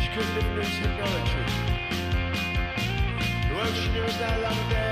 She couldn't live in technology. The world she knew was now London. Travel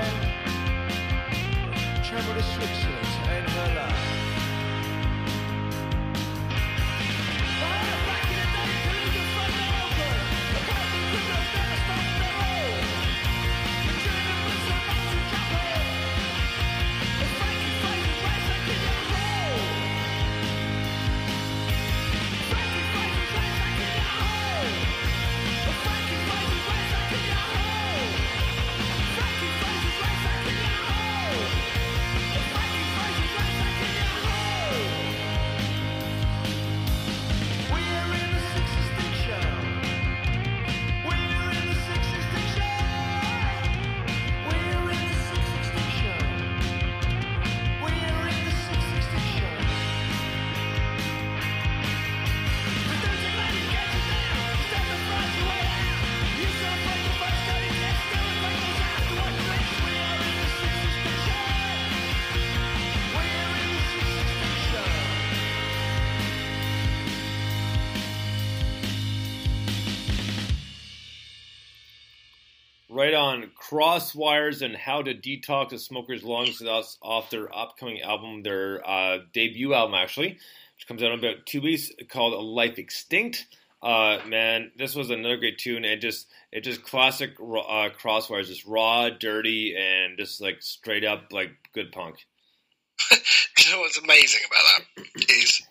Crosswires and how to detox a smoker's lungs. Off their upcoming album, their uh, debut album actually, which comes out in about two weeks, called "A Life Extinct." Uh, man, this was another great tune, and just it just classic uh, crosswires, just raw, dirty, and just like straight up like good punk. you know what's amazing about that is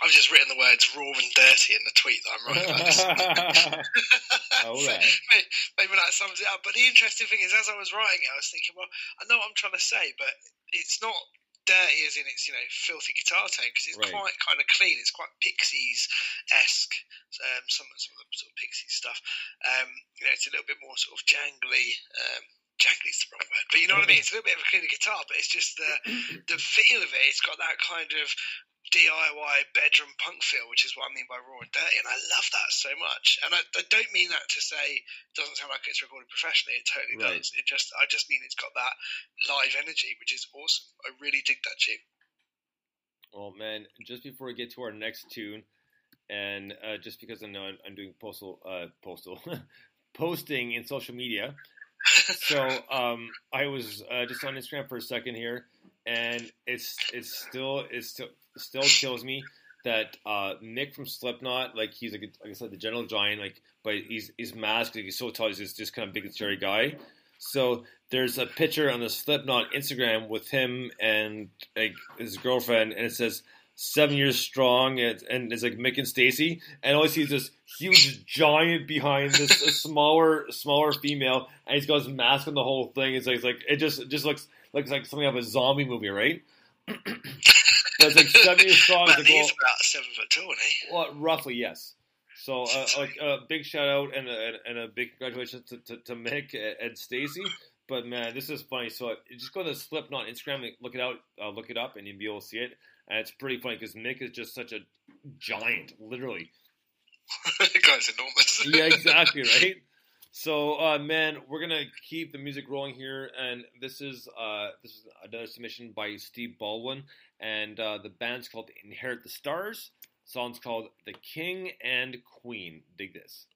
I've just written the words raw and dirty in the tweet that I'm writing about this. All So maybe, maybe that sums it up. But the interesting thing is, as I was writing it, I was thinking, well, I know what I'm trying to say, but it's not dirty as in it's you know filthy guitar tone because it's Right. quite kind of clean. It's quite Pixies esque. Um, some some of the sort of Pixies stuff. Um, you know, it's a little bit more sort of jangly. Um, jangly's the wrong word, but you know what I mean. It's a little bit of a cleaner guitar, but it's just the the feel of it. It's got that kind of DIY bedroom punk feel, which is what I mean by raw and dirty, and I love that so much. And I, I don't mean that to say it doesn't sound like it's recorded professionally. It totally Right. does. It just I just mean it's got that live energy, which is awesome. I really dig that tune. Oh man, just before we get to our next tune, and uh, just because I know I'm, I'm doing postal, uh, postal, posting in social media, so um, I was uh, just on Instagram for a second here, and it's it's still it's still still kills me that uh, Mick from Slipknot, like he's like, like I said, the general Giant, like, but he's he's masked, like, he's so tall, he's just, just kind of big and scary guy. So there's a picture on the Slipknot Instagram with him and like his girlfriend, and it says seven years strong, and, and it's like Mick and Stacy, and all I see is this huge giant behind this smaller smaller female, and he's got his mask on the whole thing. It's like, it's like it just it just looks looks like something out of a zombie movie, right? it's like seven strong. Man, well, about seven foot tall, isn't he? well, roughly, yes. So, uh, like a big shout out and a, and a big congratulations to, to, to Mick and Stacy. But man, this is funny. So just go to Slipknot Instagram, and look it out, uh, look it up, and you'll be able to see it. And it's pretty funny because Mick is just such a giant, literally. the guy's enormous. Yeah, exactly, right. So, uh, man, we're gonna keep the music rolling here, and this is uh, this is another submission by Steve Baldwin, and uh, the band's called Inherit the Stars. The song's called "The King and Queen." Dig this.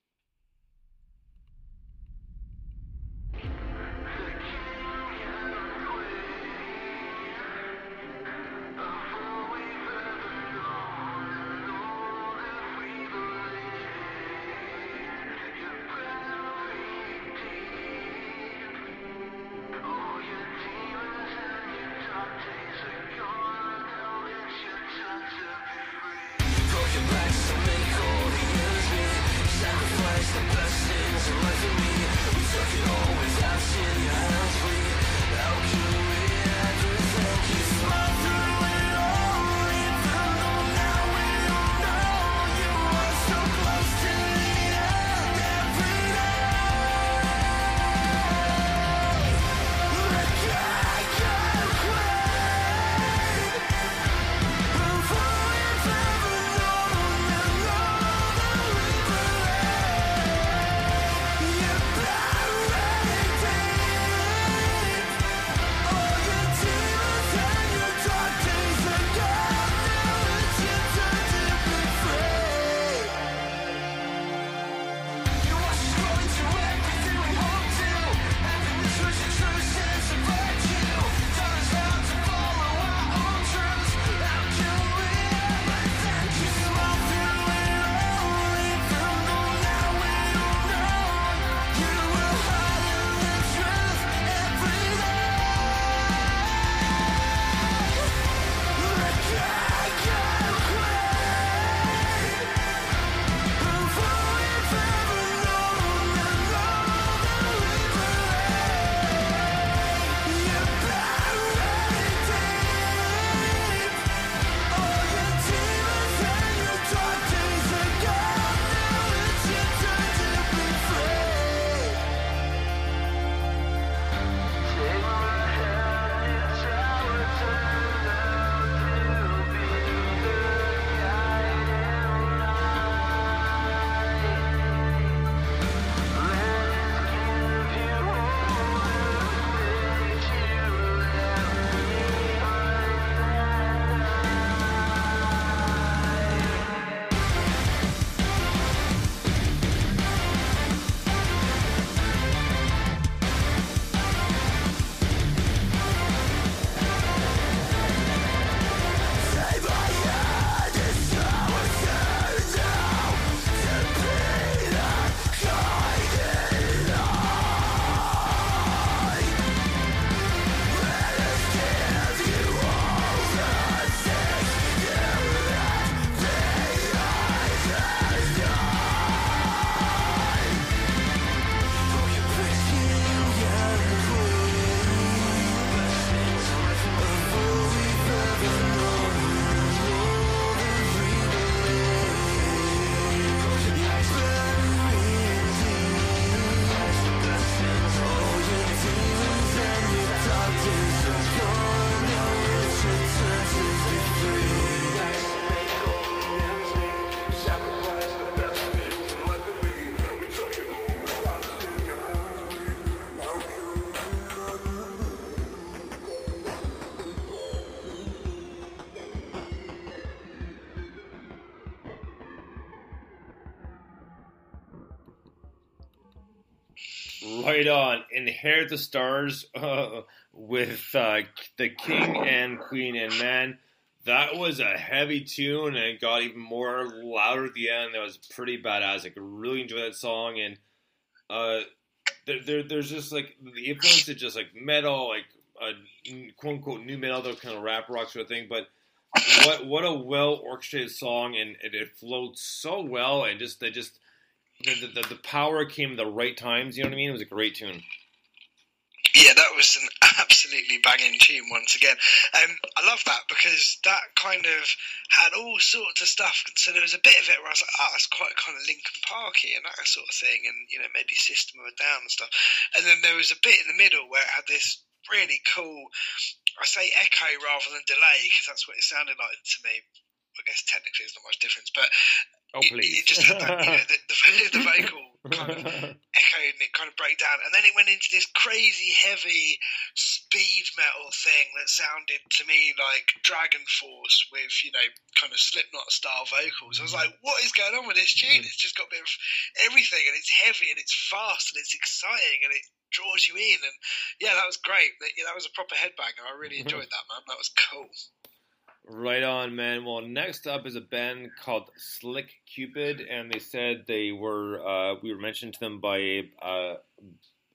Right on. Inherit the Stars uh, with uh, the King and Queen. And man, that was a heavy tune and it got even more louder at the end. That was pretty badass. I could really enjoy that song. And uh, there, there, there's just like the influence of just like metal, like uh, quote unquote nu metal, kind of rap rock sort of thing. But what what a well orchestrated song, and it, it flowed so well, and just they just the, the the power came the right times. You know what I mean? It was a great tune. Yeah, that was an absolutely banging tune once again. Um, I love that because that kind of had all sorts of stuff. So there was a bit of it where I was like, oh, it's quite kind of Linkin Parky and that sort of thing, and you know maybe System of a Down and stuff. And then there was a bit in the middle where it had this really cool. I say echo rather than delay because that's what it sounded like to me. I guess technically there's not much difference, but Oh it, please! it just had that, you know, the, the, the vocal kind of echoed and it kind of broke down, and then it went into this crazy heavy speed metal thing that sounded to me like DragonForce with you know kind of Slipknot style vocals. I was like, what is going on with this tune? Mm. It's just got a bit of everything, and it's heavy and it's fast and it's exciting and it draws you in, and yeah, that was great. That, yeah, that was a proper headbanger. I really mm-hmm. enjoyed that, man. That was cool. Right on, man. Well, next up is a band called Slick Cupid, and they said they were uh, we were mentioned to them by a, uh,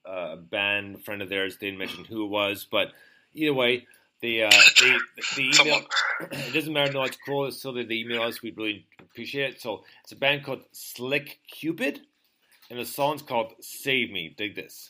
a band friend of theirs. They didn't mention who it was, but either way, the uh, they, the email it doesn't matter. No, it's cool. It's still the email us. We'd really appreciate it. So it's a band called Slick Cupid, and the song's called "Save Me." Dig this.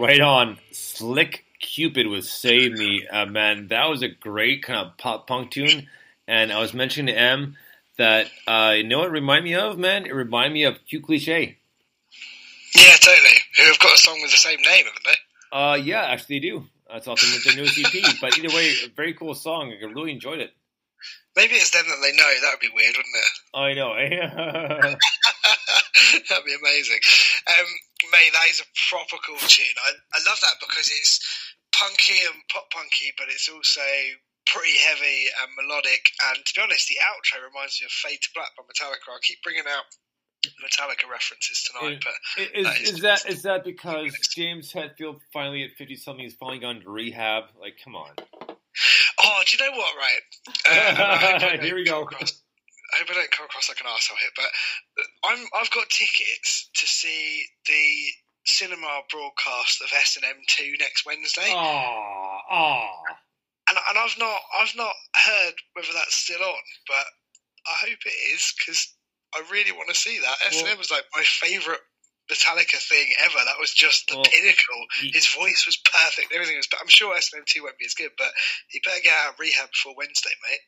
Right on. Slick Cupid with Save Me. Uh, man, that was a great kind of pop punk tune. And I was mentioning to M that, uh, you know what it reminded me of, man? It reminded me of Q Cliche. Yeah, totally. Who have got a song with the same name, haven't they? Uh, yeah, actually they do. That's off their, their newest EP. But either way, a very cool song. I really enjoyed it. Maybe it's them that they know. That would be weird, wouldn't it? I know. eh? That'd be amazing. Um, mate, that is a proper cool tune. I, I love that because it's punky and pop punky, but it's also pretty heavy and melodic. And to be honest, the outro reminds me of Fade to Black by Metallica. I keep bringing out Metallica references tonight, but Is, that is that is that because James Hetfield finally at fifty something has finally gone to rehab? Like, come on. Oh, do you know what? Right, uh, and I hope I don't Here we go. across- I hope I don't come across like an asshole here, but I'm I've got tickets to see the cinema broadcast of S and M two next Wednesday, Aw, aw. and and I've not I've not heard whether that's still on, but I hope it is because I really want to see that. S and M was like my favourite Metallica thing ever. That was just the Well, pinnacle. His voice was perfect. Everything was. I'm sure S and M two won't be as good, but he better get out of rehab before Wednesday, mate.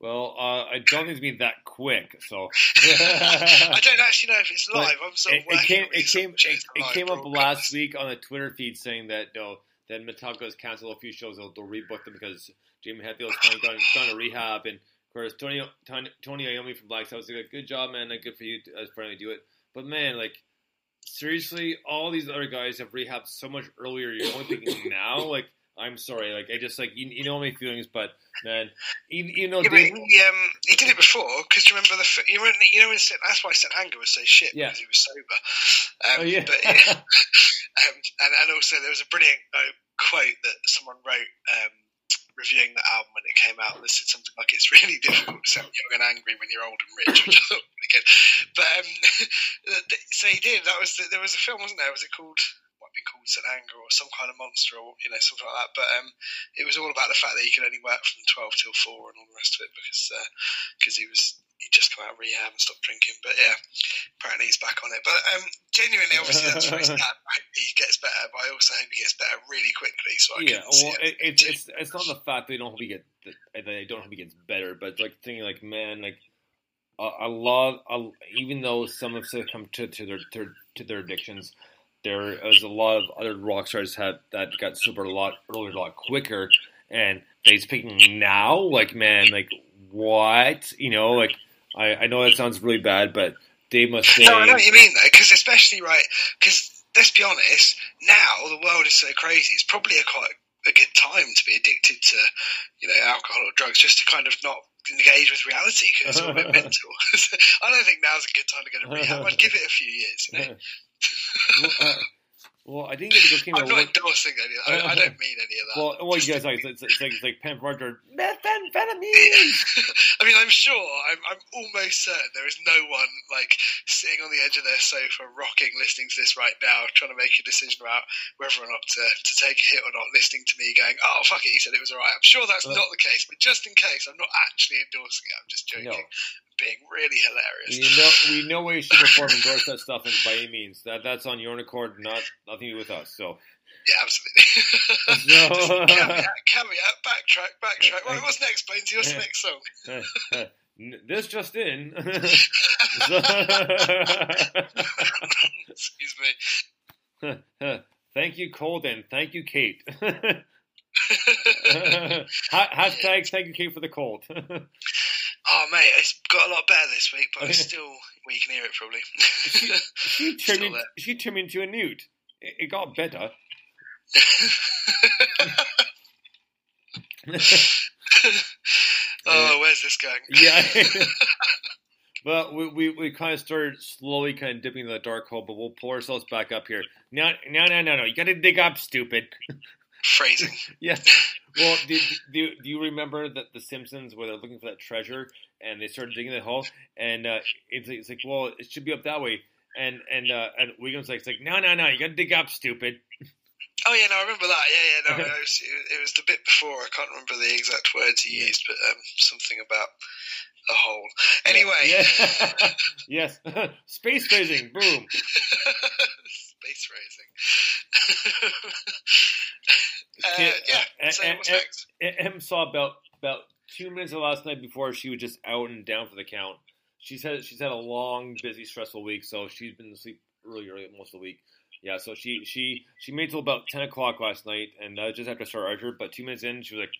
Well, uh, I don't think it's been that quick. So I don't actually know if it's But live. I'm sort of it, it came it came it, it came up last week on the Twitter feed saying that no, that Metallica has canceled a few shows. They'll, they'll rebook them because Jamie Hetfield's kind of gone, gone to rehab, and of course Tony Tony, Tony Iommi from Black Sabbath was like, "Good job, man. Like, good for you to, as finally do it." But man, like seriously, all these other guys have rehabbed so much earlier. You're only thinking now, like. I'm sorry, like I just like you, you know my feelings, but man, you, even though Yeah, he, um, he did it before because you remember the you remember, you know when St- that's why St Anger was so shit Yeah. because he was sober. Um, Oh, yeah. but, um, and and also there was a brilliant uh, quote that someone wrote um, reviewing the album when it came out. That said something like it's really difficult to sound young and angry when you're old and rich, which I thought was really good. But um, so he did. That was the, there was a film, wasn't there? Was it called? Might be called St Anger or some kind of monster or you know something like that. But um, it was all about the fact that he could only work from twelve till four and all the rest of it because because he was he just come out of rehab and stopped drinking. But yeah, apparently he's back on it. But um, genuinely, obviously that's sad. I hope he gets better, but I also hope he gets better really quickly so I yeah, well, it. it, it's it's not the fact that they don't hope he get that they don't hope he gets better, but like thinking like man, like a, a lot, a, even though some have succumbed to to their to, to their addictions, there is a lot of other rock stars had that got sober a lot earlier, a lot quicker, and they speaking now, like man, like what you know, like I I know that sounds really bad, but they must say. No, I know what you mean though, because especially right, because let's be honest, now the world is so crazy. It's probably a quite a good time to be addicted to, you know, alcohol or drugs, just to kind of not engage with reality because it's all a bit mental. I don't think now's a good time to go to rehab. I'd give it a few years. You know? Uh, well, I didn't get came I'm out not with- endorsing any of that. I, I don't mean any of that. Well, well, you guys like it's, it's like it's like Pam Marjorie methamphetamine. I mean, I'm sure, I'm, I'm almost certain there is no one like sitting on the edge of their sofa, rocking, listening to this right now, trying to make a decision about whether or not to, to take a hit or not, listening to me going, "Oh fuck it," he said it was alright. I'm sure that's Uh, not the case, but just in case, I'm not actually endorsing it. I'm just joking. No. Being really hilarious. We know we know way shape or form endorse that stuff and by any means. That that's on your own accord, not nothing to do with us. So Yeah, absolutely. No. Caveat, caveat, backtrack, backtrack. Right, what's next, Bonesy? What's the next song? This just in. Excuse me. Thank you, Colden. Thank you, Kate. Ha- Hashtag thank you, Kate, for the cold. Oh, mate, it's got a lot better this week, but it's still, well, you can hear it probably. she turned Still in, there. she turned me into a newt. It, it got better. oh, where's this going? Yeah. but we, we, we kind of started slowly kind of dipping in the dark hole, but we'll pull ourselves back up here. No, no, no, no, no. You got to dig up, stupid. Phrasing. yes. Well, do, do, do you remember that The Simpsons where they're looking for that treasure and they started digging the hole and uh, it's, it's like, well, it should be up that way. And and uh, and Wiggum's like, it's like, no, no, no, you got to dig up, stupid. Oh yeah, no, I remember that. Yeah, yeah, no, it was, it was the bit before. I can't remember the exact words he used, but um, something about a hole. Anyway, Yeah. yes. Space phasing. Boom. Base raising. uh, yeah. So what's next? M saw about about two minutes of last night before she was just out and down for the count. She's had she's had a long, busy, stressful week, so she's been asleep early, early most of the week. Yeah, so she she she made till about ten o'clock last night, and uh, just after Star Archer. But two minutes in, she was like,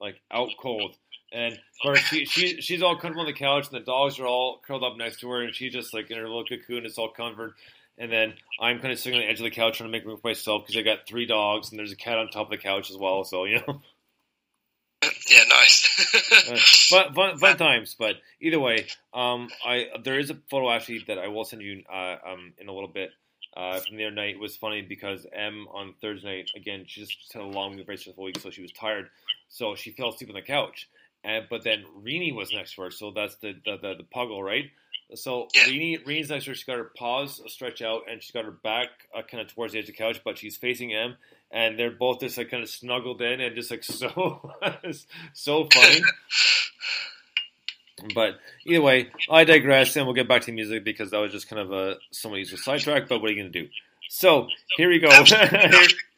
like out cold. And of course, she, she she's all comfortable on the couch, and the dogs are all curled up next to her, and she's just like in her little cocoon. It's all comfort. And then I'm kind of sitting on the edge of the couch trying to make room for myself because I got three dogs, and there's a cat on top of the couch as well. So you know. Yeah, nice. Uh, fun, fun, fun times. But either way, um, I there is a photo actually that I will send you uh, um, in a little bit. Uh, from the other night it was funny because M on Thursday night again she just had a long very stressful week so she was tired so she fell asleep on the couch and but then Rini was next to her so that's the the, the, the puggle right so Rini Rini's her she's got her paws stretched out and she's got her back uh, kind of towards the edge of the couch but she's facing him, and they're both just like kind of snuggled in and just like so so funny. But either way, I digress, and we'll get back to the music because that was just kind of a somebody's a sidetrack. But what are you going to do? So here we go. Answer that.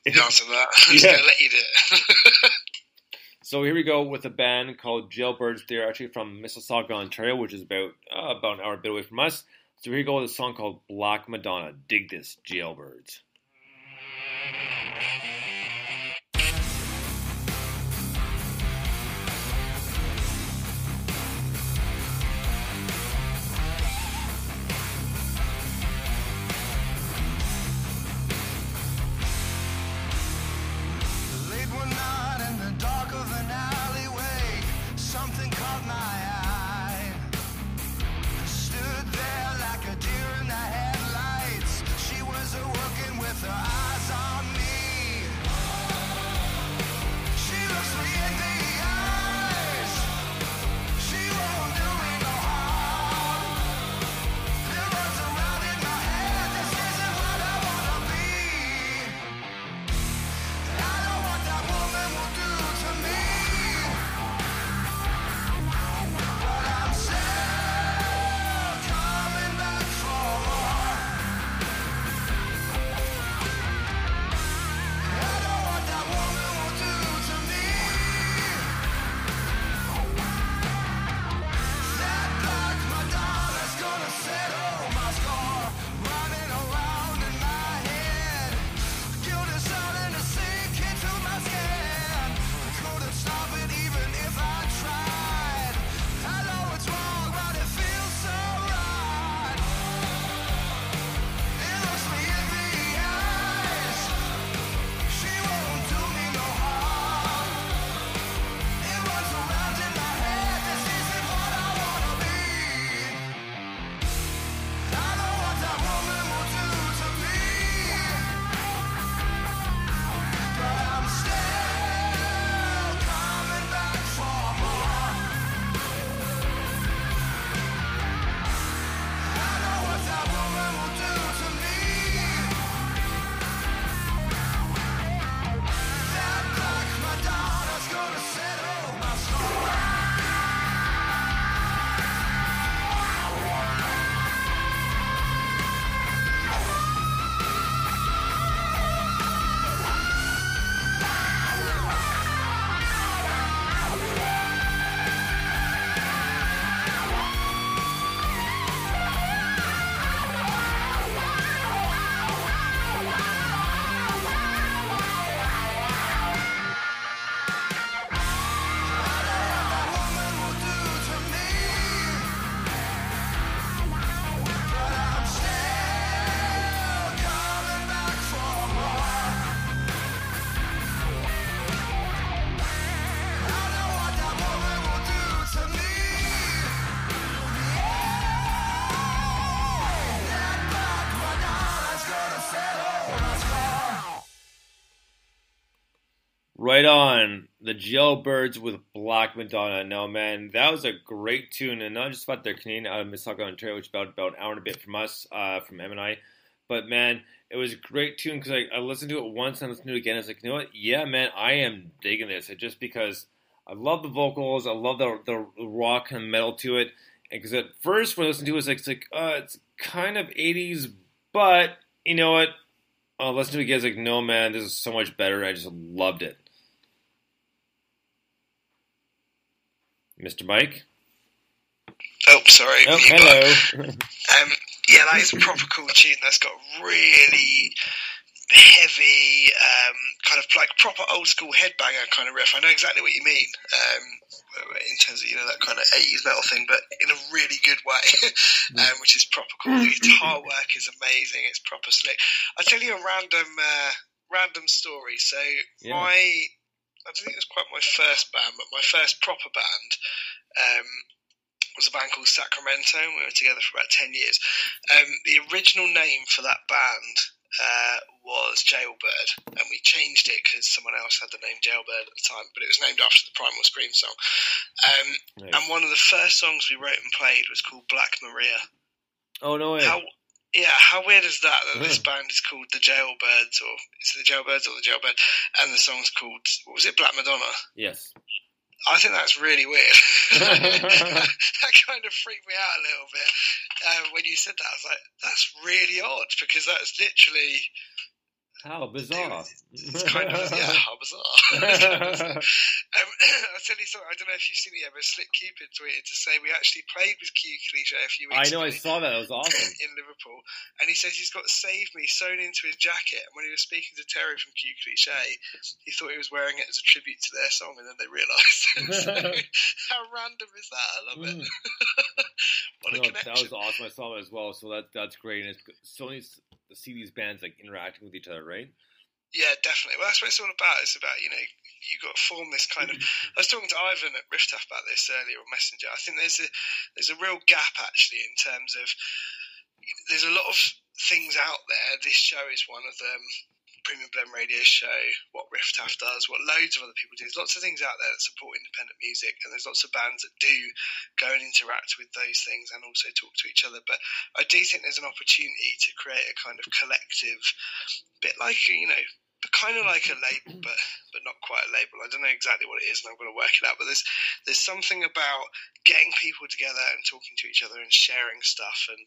I'm just Yeah. gonna let you do it. So here we go with a band called Jailbirds. They're actually from Mississauga, Ontario, which is about uh, about an hour a bit away from us. So here we go with a song called Black Madonna. Dig this, Jailbirds. The Jailbirds with Black Madonna. No, man, that was a great tune, and not just about their Canadian out of Mississauga, Ontario, which is about, about an hour and a bit from us, uh, from M and I. But man, it was a great tune because I, I listened to it once and listened to it again. I was like, you know what? Yeah, man, I am digging this. It just because I love the vocals, I love the the rock and metal to it. Because at first when I listened to it, it was like, it's like uh, it's kind of '80s, but you know what? Oh, listen to it guys like, no man, this is so much better. I just loved it. Mr. Mike? Oh, sorry. Oh, mute hello. button. Um, yeah, that is a proper cool tune. That's got really heavy, um, kind of like proper old school headbanger kind of riff. I know exactly what you mean um, in terms of you know that kind of eighties metal thing, but in a really good way, um, which is proper cool. The guitar work is amazing. It's proper slick. I'll tell you a random, uh, random story. So Yeah. my, I don't think it was quite my first band, but my first proper band. Um, was a band called Sacramento, we were together for about 10 years. Um, the original name for that band uh, was Jailbird, and we changed it because someone else had the name Jailbird at the time, but it was named after the Primal Scream song. Um, Nice. And one of the first songs we wrote and played was called Black Maria. Oh, no way. How, yeah, how weird is that that this band is called the Jailbirds, or is it the Jailbirds or the Jailbird? And the song's called, what was it, Black Madonna? Yes. I think that's really weird. that kind of freaked me out a little bit uh, when you said that. I was like, that's really odd because that's literally How bizarre. it's kind of yeah, how bizarre. um, I'll tell you something. I don't know if you've seen it yet, but Slick Cupid tweeted to say we actually played with Q Cliche a few weeks. Ago. I know, I saw that. That was awesome. in Liverpool, and he says he's got "Save Me" sewn into his jacket. And when he was speaking to Terry from Q Cliche, he thought he was wearing it as a tribute to their song, and then they realised. so, how random is that? I love it. what a No, connection. that was awesome. I saw that as well. So that that's great. And it's so to see these bands like interacting with each other, right? Yeah, definitely. Well, that's what it's all about. It's about you know you got to form this kind of. I was talking to Ivan at Rift Huff about this earlier on Messenger. I think there's a there's a real gap actually in terms of there's a lot of things out there. This show is one of them. Premium Blend Radio show, what Rift Huff does, what loads of other people do. There's lots of things out there that support independent music, and there's lots of bands that do go and interact with those things and also talk to each other. But I do think there's an opportunity to create a kind of collective, bit like you know, kind of like a label, but but not quite a label. I don't know exactly what it is, and I'm going to work it out. But there's there's something about getting people together and talking to each other and sharing stuff, and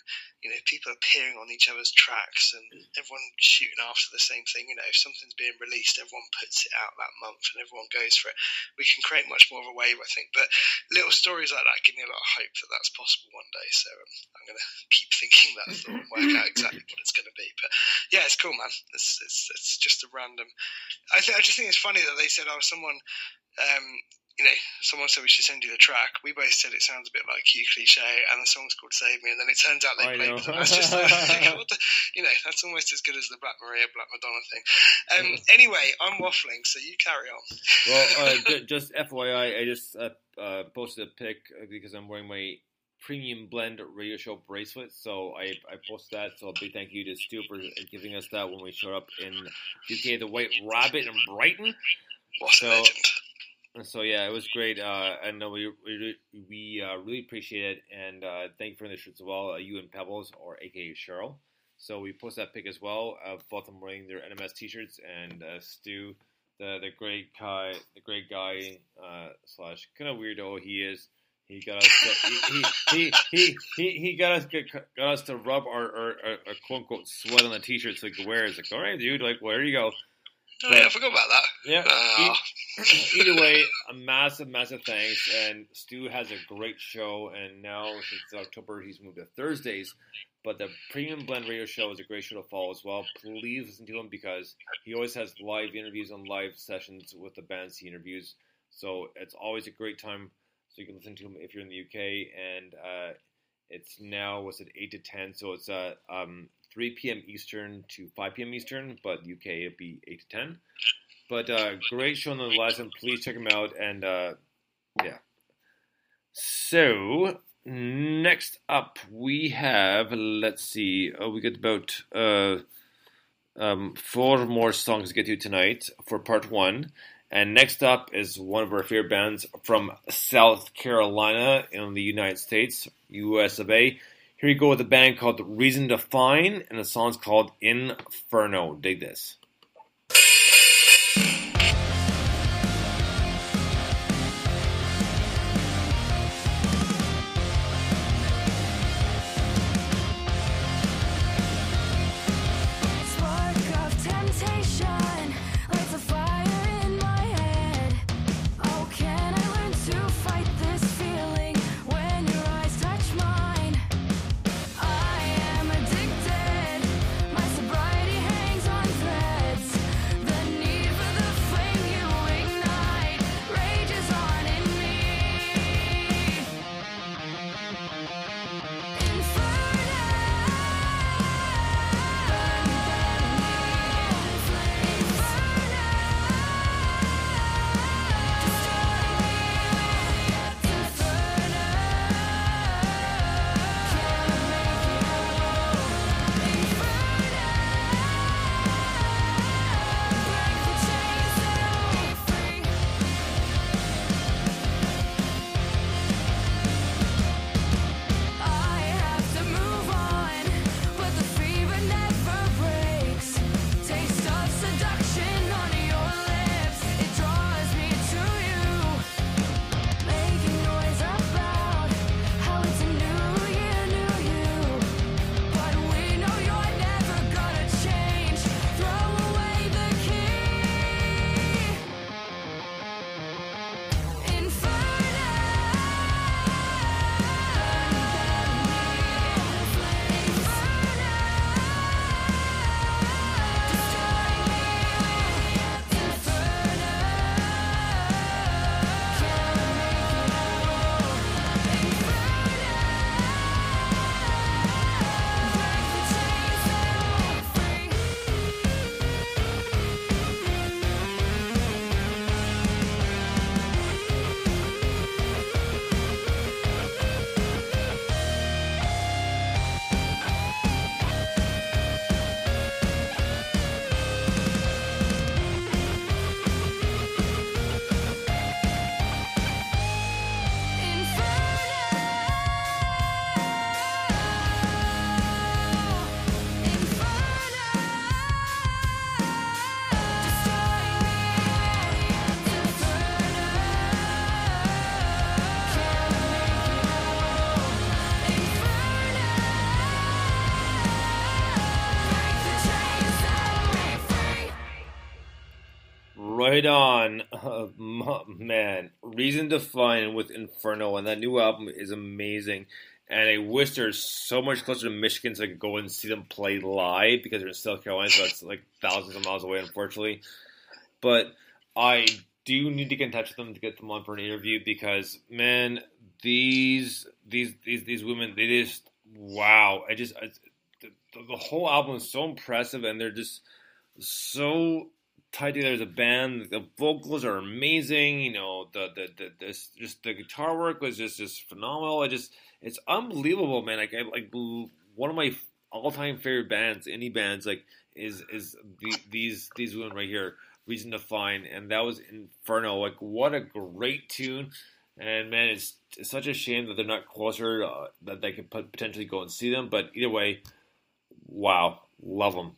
you know, people appearing on each other's tracks and everyone shooting after the same thing. You know, if something's being released, everyone puts it out that month and everyone goes for it. We can create much more of a wave, I think. But little stories like that give me a lot of hope that that's possible one day. So um, I'm going to keep thinking that thought and work out exactly what it's going to be. But yeah, it's cool, man. It's it's, it's just a random. I think I just think it's funny that they said, "Oh, someone." Um, you know, someone said we should send you the track. We both said it sounds a bit like Q cliche, and the song's called "Save Me," and then it turns out they I played know. it. That's just, like, what the, you know, that's almost as good as the Black Maria, Black Madonna thing. Um, anyway, I'm waffling, so you carry on. Well, uh, ju- just FYI, I just uh, uh, posted a pic because I'm wearing my premium blend radio show bracelet. So I, I posted that. So a big thank you to Stu for giving us that when we showed up in UK, the White Rabbit in Brighton. So, legend. so yeah, it was great. Uh, and uh, we we, we uh, really appreciate it. And uh, thank you for the shirts as well. Uh, you and Pebbles, or AKA Cheryl. So we posted that pic as well of both of them wearing their NMS T-shirts, and uh, Stu, the the great guy, the great guy uh, slash kind of weirdo he is. He got us. To, he, he, he, he, he got us got us to rub our, our, our, quote unquote sweat on the T-shirts so we could wear. it. It's like, all right, dude, like, well, there you go. Oh, yeah, I forgot about that. Yeah. Ah. e- either way, a massive, massive thanks. And Stu has a great show, and now since October he's moved to Thursdays. But the Premium Blend Radio Show is a great show to follow as well. Please listen to him because he always has live interviews and live sessions with the bands he interviews. So it's always a great time. So you can listen to them if you're in the UK, and uh, it's now was it eight to ten, so it's uh, um, three p.m. Eastern to five p.m. Eastern, but UK it'd be eight to ten. But uh, great show nonetheless, and please check them out. And uh, yeah. So next up we have let's see, oh, we got about uh, um, four more songs to get to tonight for part one. And next up is one of our favorite bands from South Carolina in the United States, US of A. Here you go with a band called Reason to Find, and the song's called Inferno. Dig this. uh, man. Reason to Find with Inferno, and that new album is amazing. And I wish they're so much closer to Michigan so I could go and see them play live because they're in South Carolina, so that's like thousands of miles away, unfortunately. But I do need to get in touch with them to get them on for an interview because man, these these these these women, they just wow. I just I, the, the whole album is so impressive, and they're just so tied together as a band. The vocals are amazing. You know, the the, the this just the guitar work was just just phenomenal. I just it's unbelievable, man. Like I, like one of my all time favorite bands, any bands, like is is the, these these women right here. Reason to Find, and that was Inferno. Like, what a great tune! And man, it's, it's such a shame that they're not closer, uh, that they could potentially go and see them. But either way, wow, love them.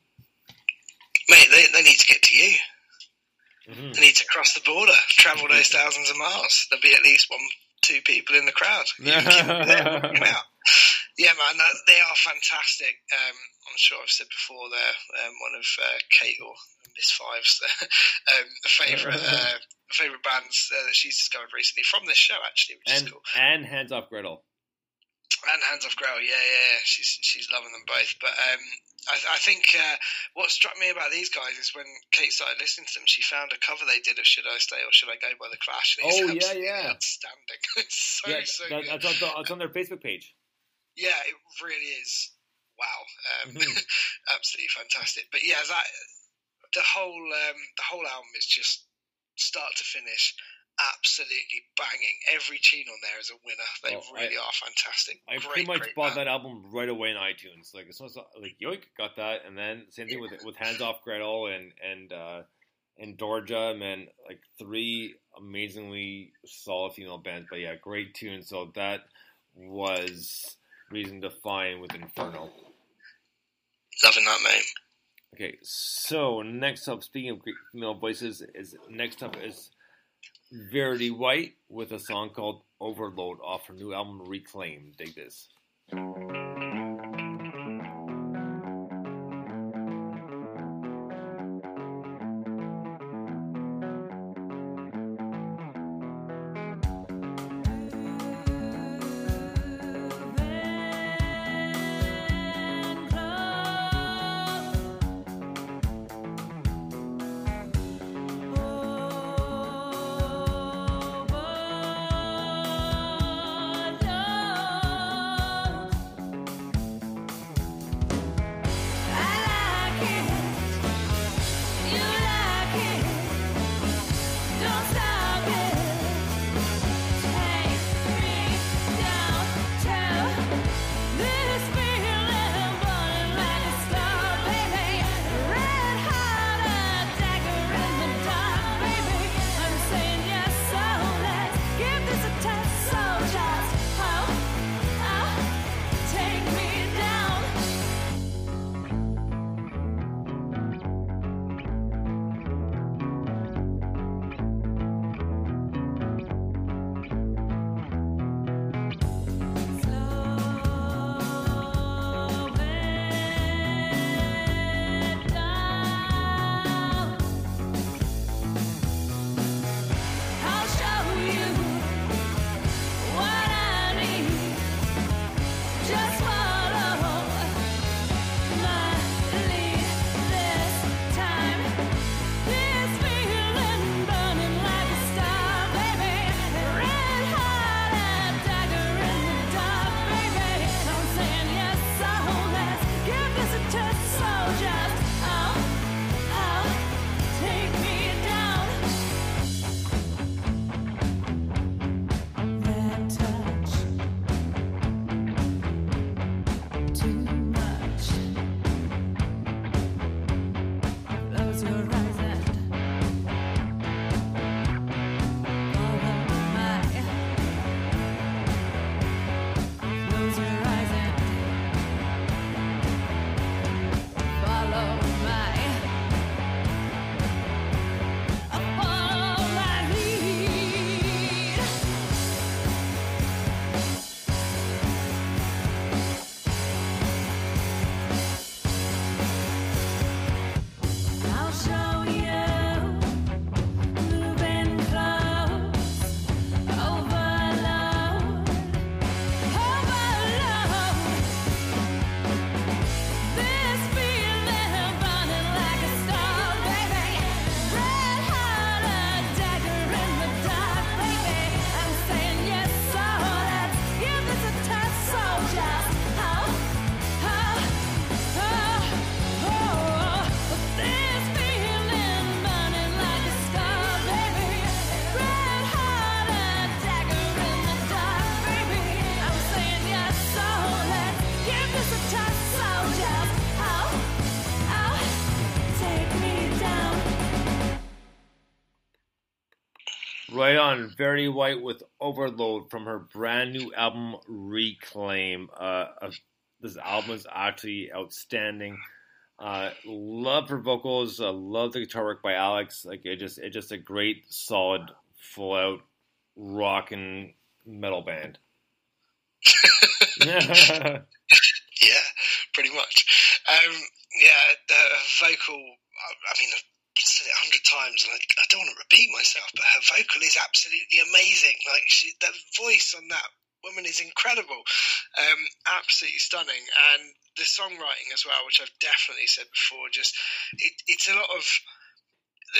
Mate, they, they need to get to you. Mhm. They need to cross the border, travel those thousands of miles. There'll be at least one, two people in the crowd. You can keep them there, walking out. Yeah, man, they are fantastic. Um, I'm sure I've said before they're um, one of uh, Kate or Miss Five's um, favourite uh, favourite bands uh, that she's discovered recently from this show, actually, which is cool. and hands off Gretel. And Hands Off Gretel, yeah, yeah, yeah. She's she's loving them both. But um, I, I think uh, what struck me about these guys is when Kate started listening to them, she found a cover they did of "Should I Stay or Should I Go" by the Clash. Oh, yeah, yeah. outstanding. it's so yeah, so that, good. that's, on, that's on their Facebook page. Yeah, it really is. Wow, um, Mhm. absolutely fantastic. But yeah, that the whole um, the whole album is just start to finish. Absolutely banging. Every tune on there is a winner. They Oh, really I- are fantastic. I great, pretty much bought band. that album right away in iTunes. Like as soon as like Yoik got that, and then same thing with with Hands Off Gretel and and uh, and Dorja, man, like three amazingly solid female bands. But yeah, great tunes. So that was Reason to Find with Inferno. Loving that, mate. Okay, so next up, speaking of female voices, is next up is Verity White with a song called Overload off her new album Reclaim. Dig this. Verity White with Overload from her brand new album Reclaim. Uh, uh, this album is actually outstanding. Uh, love her vocals. Uh, love the guitar work by Alex. Like it just, it's just a great, solid, full out rock and metal band. yeah, pretty much. Um, yeah, the vocal. I mean, said it a hundred times, and I, I don't want to repeat myself, but her vocal is absolutely amazing. Like she, the voice on that woman is incredible, um, absolutely stunning, and the songwriting as well, which I've definitely said before. Just it, it's a lot of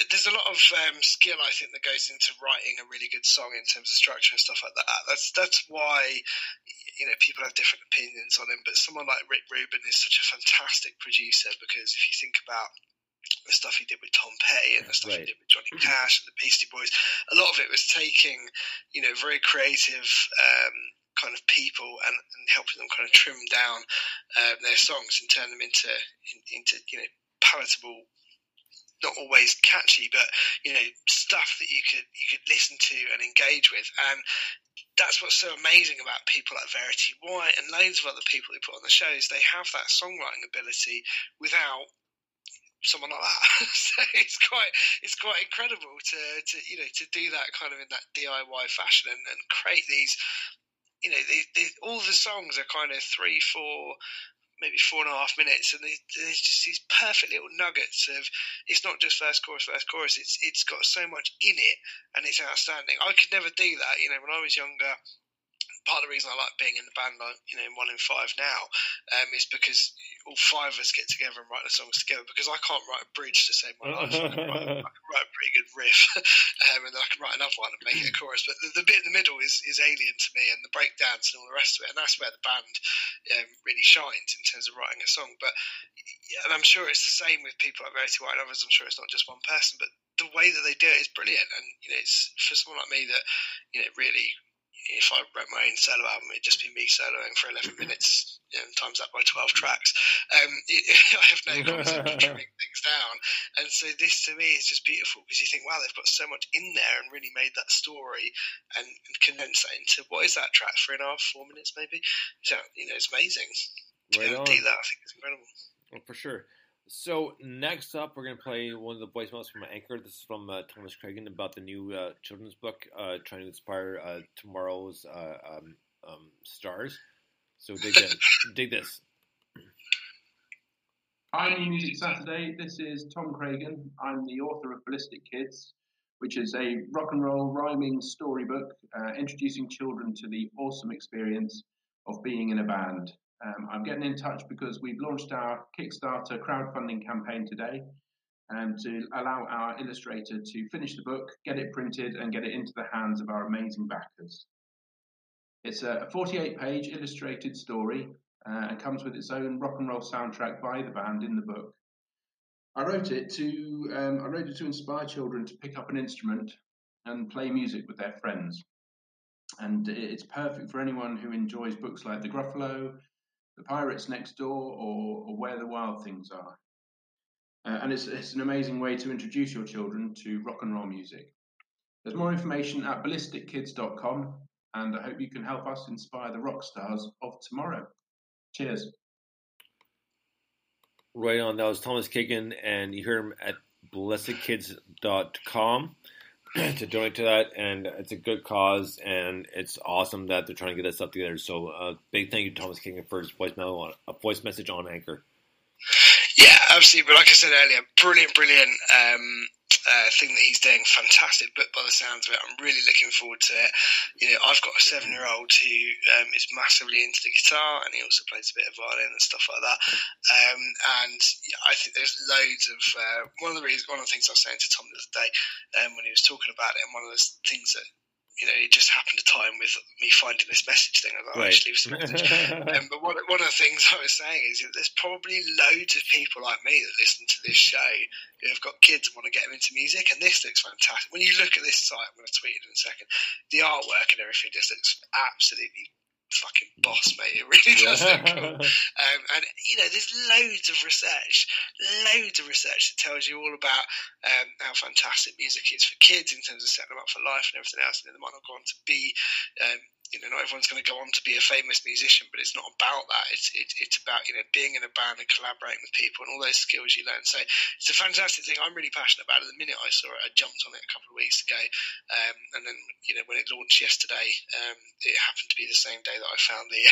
there's a lot of um, skill I think that goes into writing a really good song in terms of structure and stuff like that. That's that's why you know people have different opinions on him. But someone like Rick Rubin is such a fantastic producer because if you think about the stuff he did with Tom Petty and the stuff Right. he did with Johnny Cash and the Beastie Boys, a lot of it was taking you know very creative. Um, kind of people and, and helping them kind of trim down um, their songs and turn them into in, into you know palatable not always catchy, but you know stuff that you could you could listen to and engage with, and that's what's so amazing about people like Verity White and loads of other people who put on the shows. They have that songwriting ability without someone like that. so it's quite it's quite incredible to to you know to do that kind of in that DIY fashion and, and create these. You know, they, they, all the songs are kind of three, four, maybe four and a half minutes, and there's just these perfect little nuggets of. It's not just first chorus, first chorus. It's it's got so much in it, and it's outstanding. I could never do that. You know, when I was younger, part of the reason I like being in the band, you know, in one in five now, um, is because all five of us get together and write the songs together. Because I can't write a bridge to save my life. I can write, I can write a pretty good riff, um, and then I can write another one and make it a chorus. But the, the bit in the middle is, is alien to me, and the breakdowns and all the rest of it, and that's where the band um, really shines in terms of writing a song. But and I'm sure it's the same with people like Verity White and others. I'm sure it's not just one person, but the way that they do it is brilliant. And you know, it's for someone like me that you know really if I wrote my own solo album, it'd just be me soloing for 11 minutes, you know, times that by 12 tracks. Um, it, I have no concept of trimming things down. And so this to me is just beautiful because you think, wow, they've got so much in there and really made that story and, and condensed that into what is that track, three and a half, four minutes maybe? So, you know, it's amazing. To Right be able to do that, I think it's incredible. Well, for sure. So next up, we're gonna play one of the voicemails from Anchor. This is from uh, Thomas Cragen about the new uh, children's book, uh, trying to inspire uh, tomorrow's uh, um, um, stars. So dig this. dig this. Hi, New Music Saturday. This is Tom Cragen. I'm the author of Ballistic Kids, which is a rock and roll rhyming storybook uh, introducing children to the awesome experience of being in a band. Um, I'm getting in touch because we've launched our Kickstarter crowdfunding campaign today and to allow our illustrator to finish the book, get it printed, and get it into the hands of our amazing backers. It's a 48 page illustrated story uh, and comes with its own rock and roll soundtrack by the band in the book. I wrote it to um, I wrote it to inspire children to pick up an instrument and play music with their friends. And it's perfect for anyone who enjoys books like The Gruffalo, The Pirates Next Door, or, or Where the Wild Things Are. Uh, and it's, it's an amazing way to introduce your children to rock and roll music. There's more information at ballistickids.com, and I hope you can help us inspire the rock stars of tomorrow. Cheers. Right on. That was Thomas Kagan, and you hear him at ballistickids.com to donate to that. And it's a good cause, and it's awesome that they're trying to get that stuff together. So, uh, big thank you to Thomas King for his voicemail, on, a voice message on Anchor. Yeah, absolutely. But like I said earlier, brilliant, brilliant um, uh, thing that he's doing. Fantastic book by the sounds of it. I'm really looking forward to it. You know, I've got a seven year old who um, is massively into the guitar and he also plays a bit of violin and stuff like that. Um, and I think there's loads of uh, one of the reasons, one of the things I was saying to Tom the other day um, when he was talking about it, and one of the things that you know, it just happened to time with me finding this message thing. I was like, Right. actually, leave some message. um, but one, one of the things I was saying is that there's probably loads of people like me that listen to this show who have got kids and want to get them into music, and this looks fantastic. When you look at this site, I'm going to tweet it in a second. The artwork and everything just looks absolutely fucking boss, mate. It really does look cool. Um, and you know, there's loads of research, loads of research that tells you all about um, how fantastic music is for kids in terms of setting them up for life and everything else. And they might not go on to be um, you know, not everyone's going to go on to be a famous musician, but it's not about that. It's it, it's about you know being in a band and collaborating with people and all those skills you learn. So it's a fantastic thing. I'm really passionate about it. The minute I saw it, I jumped on it a couple of weeks ago, um, and then you know when it launched yesterday, um, it happened to be the same day that I found the,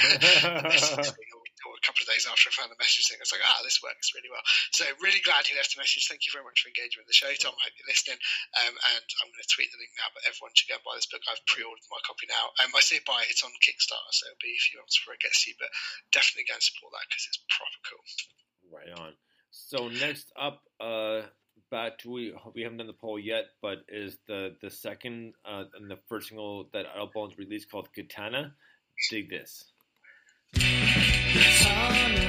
the or, a couple of days after I found the message thing. I was like, ah, this works really well. So really glad you left a message. Thank you very much for engaging with the show, Tom. I hope you're listening. Um, and I'm going to tweet the link now, but everyone should go and buy this book. I've pre-ordered my copy now. Um, I say buy it. It's on Kickstarter, so it'll be a few months before it gets to you. But definitely go and support that because it's proper cool. Right on. So next up, uh, back we haven't done the poll yet, but is the the second uh, and the first single that Idle Bones released called Katana. Dig this. You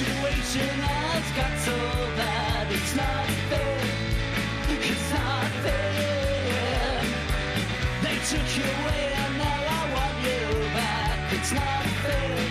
situation has got so bad, it's not fair. It's not fair. They took you away and now I want you back. It's not fair.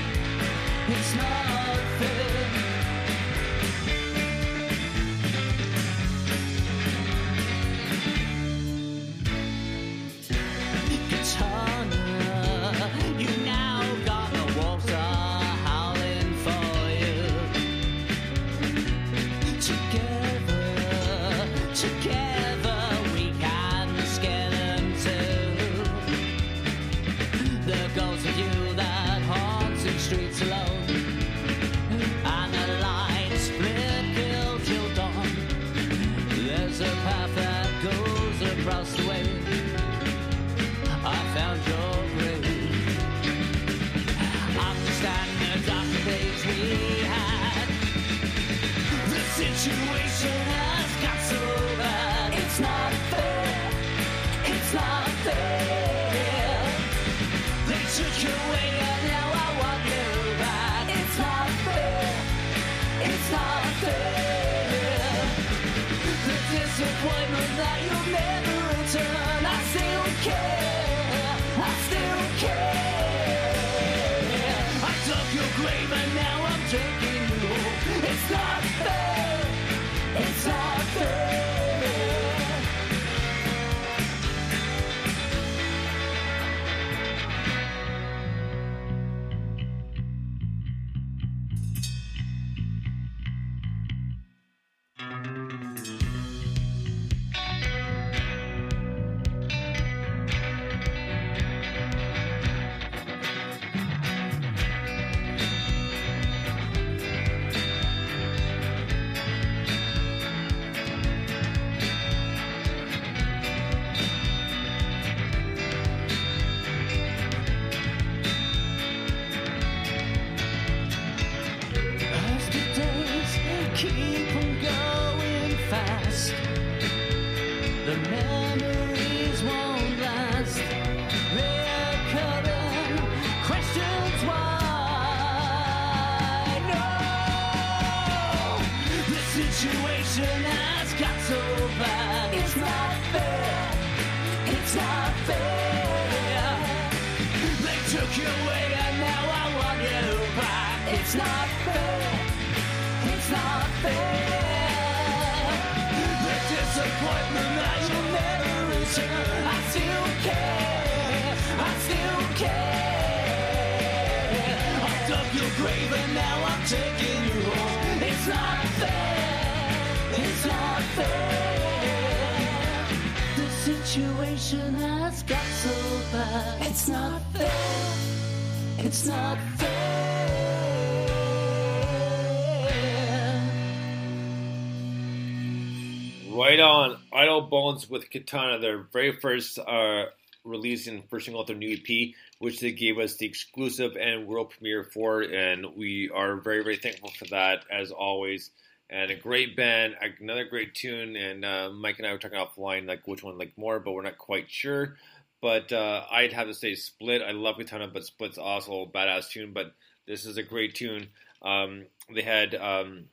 Right on. Idle Bones with Katana, their very first uh, release and first single of their new EP, which they gave us the exclusive and world premiere for, and we are very, very thankful for that, as always. And a great band, another great tune, and uh, Mike and I were talking offline, like which one like more, but we're not quite sure. But uh, I'd have to say Split. I love Katana, but Split's also a badass tune, but this is a great tune. Um, they had um,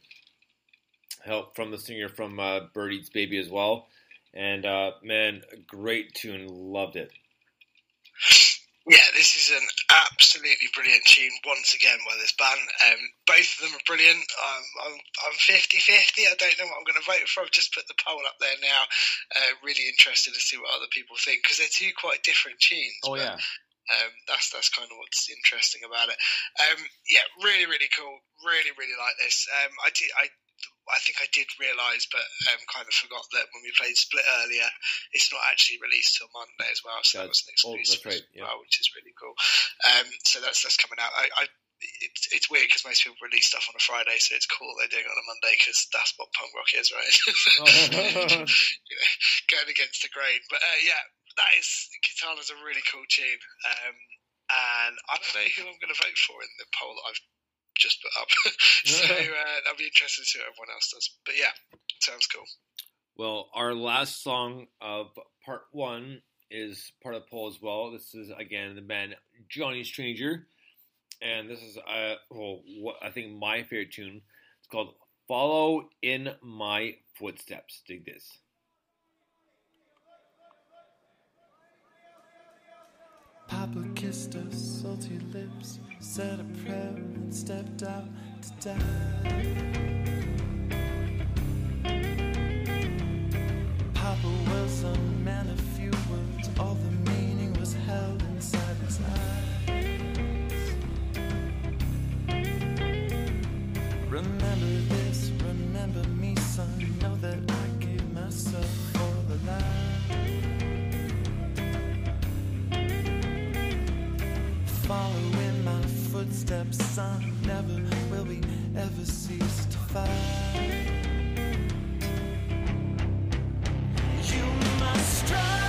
help from the singer from uh, Bird Eats Baby as well. And uh, man, great tune. Loved it. Yeah, this is an absolutely brilliant tune once again by this band. Um, both of them are brilliant. Um, I'm I'm 50 50. I don't know what I'm going to vote for. I've just put the poll up there now. Uh, really interested to see what other people think because they're two quite different tunes. Oh, but, yeah. Um, that's that's kind of what's interesting about it. Um, yeah, really, really cool. Really, really like this. Um, I did, I, I think I did realise, but um, kind of forgot that when we played Split earlier, it's not actually released till Monday as well. So that was an oh, exclusive right, as well, which is really cool. Um, so that's that's coming out. I, I it's, it's weird because most people release stuff on a Friday, so it's cool they're doing it on a Monday because that's what punk rock is, right? you know, going against the grain. But uh, yeah, that is Katana's a really cool tune, um, and I don't know who I'm going to vote for in the poll that I've just put up. so uh, I'll be interested to see what everyone else does. But yeah, sounds cool. Well, our last song of part one is part of the poll as well. This is again the band Johnny Stranger, and this is uh, well, what I think my favorite tune. It's called "Follow in My Footsteps." Dig this. Papa kissed her salty lips, said a prayer, and stepped out to die. Papa was a man of few words, all the meaning was held inside his eyes. Remember this, remember me, son. Know that I gave myself for the light. Follow in my footsteps, son. Ever cease to fight. You must strive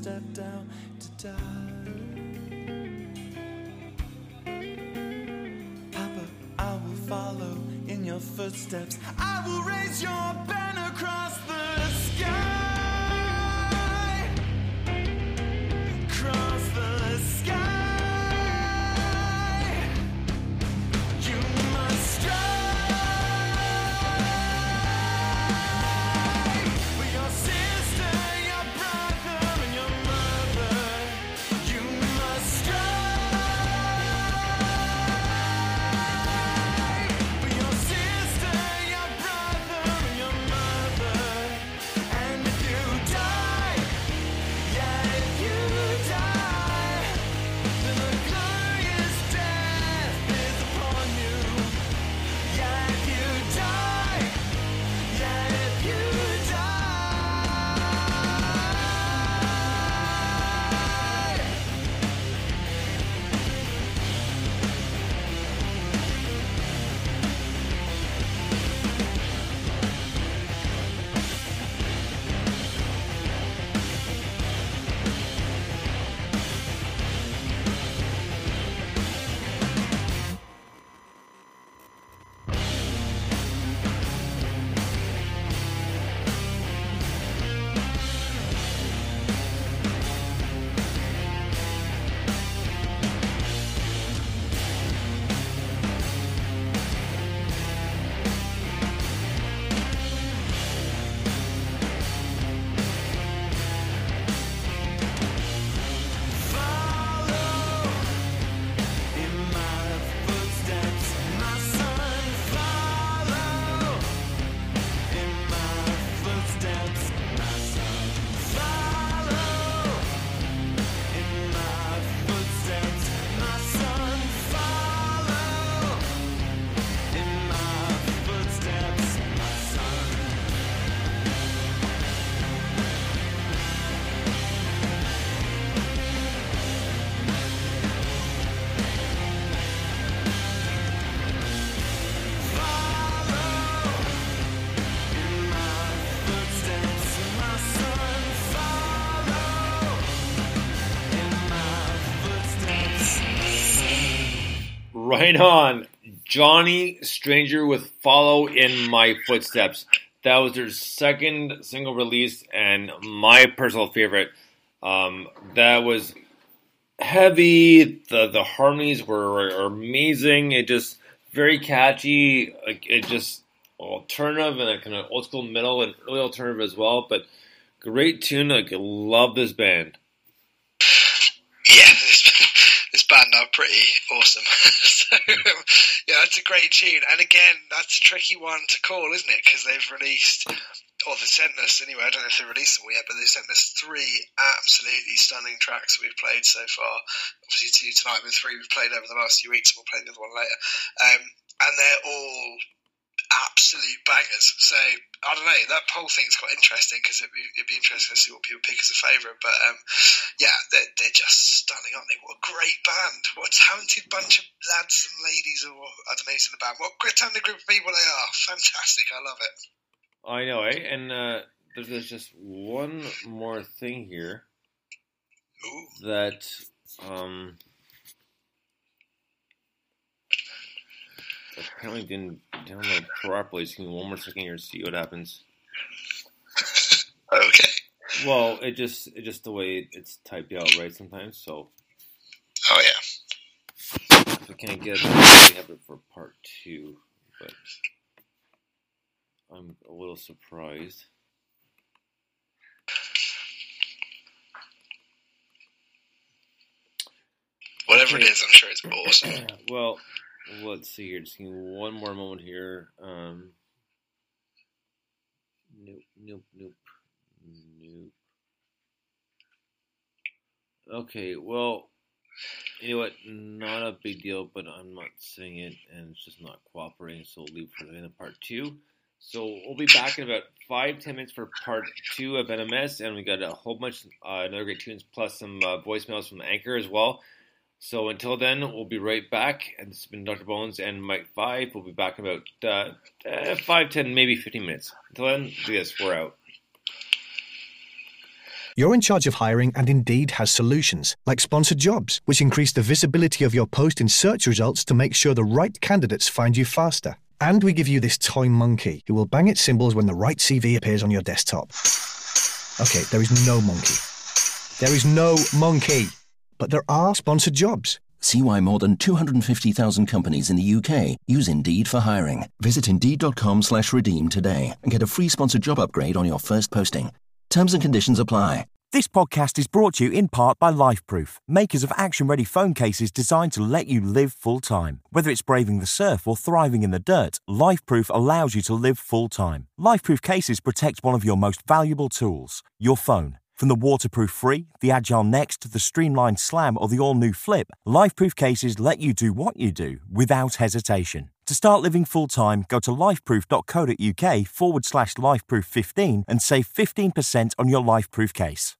step down to die. Papa, I will follow in your footsteps. I will raise your banner. Right on. Johnny Stranger with Follow in My Footsteps. That was their second single release and my personal favorite. Um, that was heavy. The the harmonies were, were amazing. It just very catchy. Like it just alternative and a kind of old school metal and early alternative as well. But great tune. Like I love this band. yeah, this, this band are pretty awesome. so, yeah, that's a great tune. And again, that's a tricky one to call, isn't it? Because they've released, or they sent us anyway. I don't know if they released them yet, but they sent us three absolutely stunning tracks that we've played so far. Obviously, two tonight, but three we've played over the last few weeks, and we'll play the other one later. Um, and they're all absolute bangers. So I don't know. That poll thing's quite interesting because it'd be, it'd be interesting to see what people pick as a favourite. But um, yeah, they're, they're just stunning, aren't they? What a great band! What a talented bunch of lads and ladies, or I don't know who's in the band. What a great talented group of people they are. Fantastic. I love it. I know, eh? And uh, there's, there's just one more thing here that um, apparently didn't download properly. So give me one more second here to see what happens. okay. Well, it just it just the way it's typed out, right? Sometimes, so Oh yeah. if I can't get it, we have it for part two, but I'm a little surprised. Whatever it is, I'm sure it's awesome. well, let's see here. Just give me one more moment here. Um, nope, nope, nope, nope. Okay, well, you know what? Not a big deal, but I'm not seeing it, and it's just not cooperating. So we'll leave for the end of part two. So we'll be back in about five ten minutes for part two of NMS, and we got a whole bunch uh, another great tunes plus some uh, voicemails from Anchor as well. So until then, we'll be right back. And this has been Dr. Bones and Mike Five. We'll be back in about uh, uh, five, ten, maybe fifteen minutes. Until then, yes, we're out. You're in charge of hiring, and Indeed has solutions like sponsored jobs, which increase the visibility of your post in search results to make sure the right candidates find you faster. And we give you this toy monkey who will bang its cymbals when the right CV appears on your desktop. Okay, there is no monkey. There is no monkey. But there are sponsored jobs. See why more than 250,000 companies in the UK use Indeed for hiring. Visit Indeed.com slash redeem today and get a free sponsored job upgrade on your first posting. Terms and conditions apply. This podcast is brought to you in part by Lifeproof, makers of action ready phone cases designed to let you live full time. Whether it's braving the surf or thriving in the dirt, Lifeproof allows you to live full time. Lifeproof cases protect one of your most valuable tools, your phone. From the waterproof free, the agile next, the streamlined slam, or the all new flip, Lifeproof cases let you do what you do without hesitation. To start living full time, go to lifeproof.co.uk forward slash lifeproof15 and save 15% on your Lifeproof case.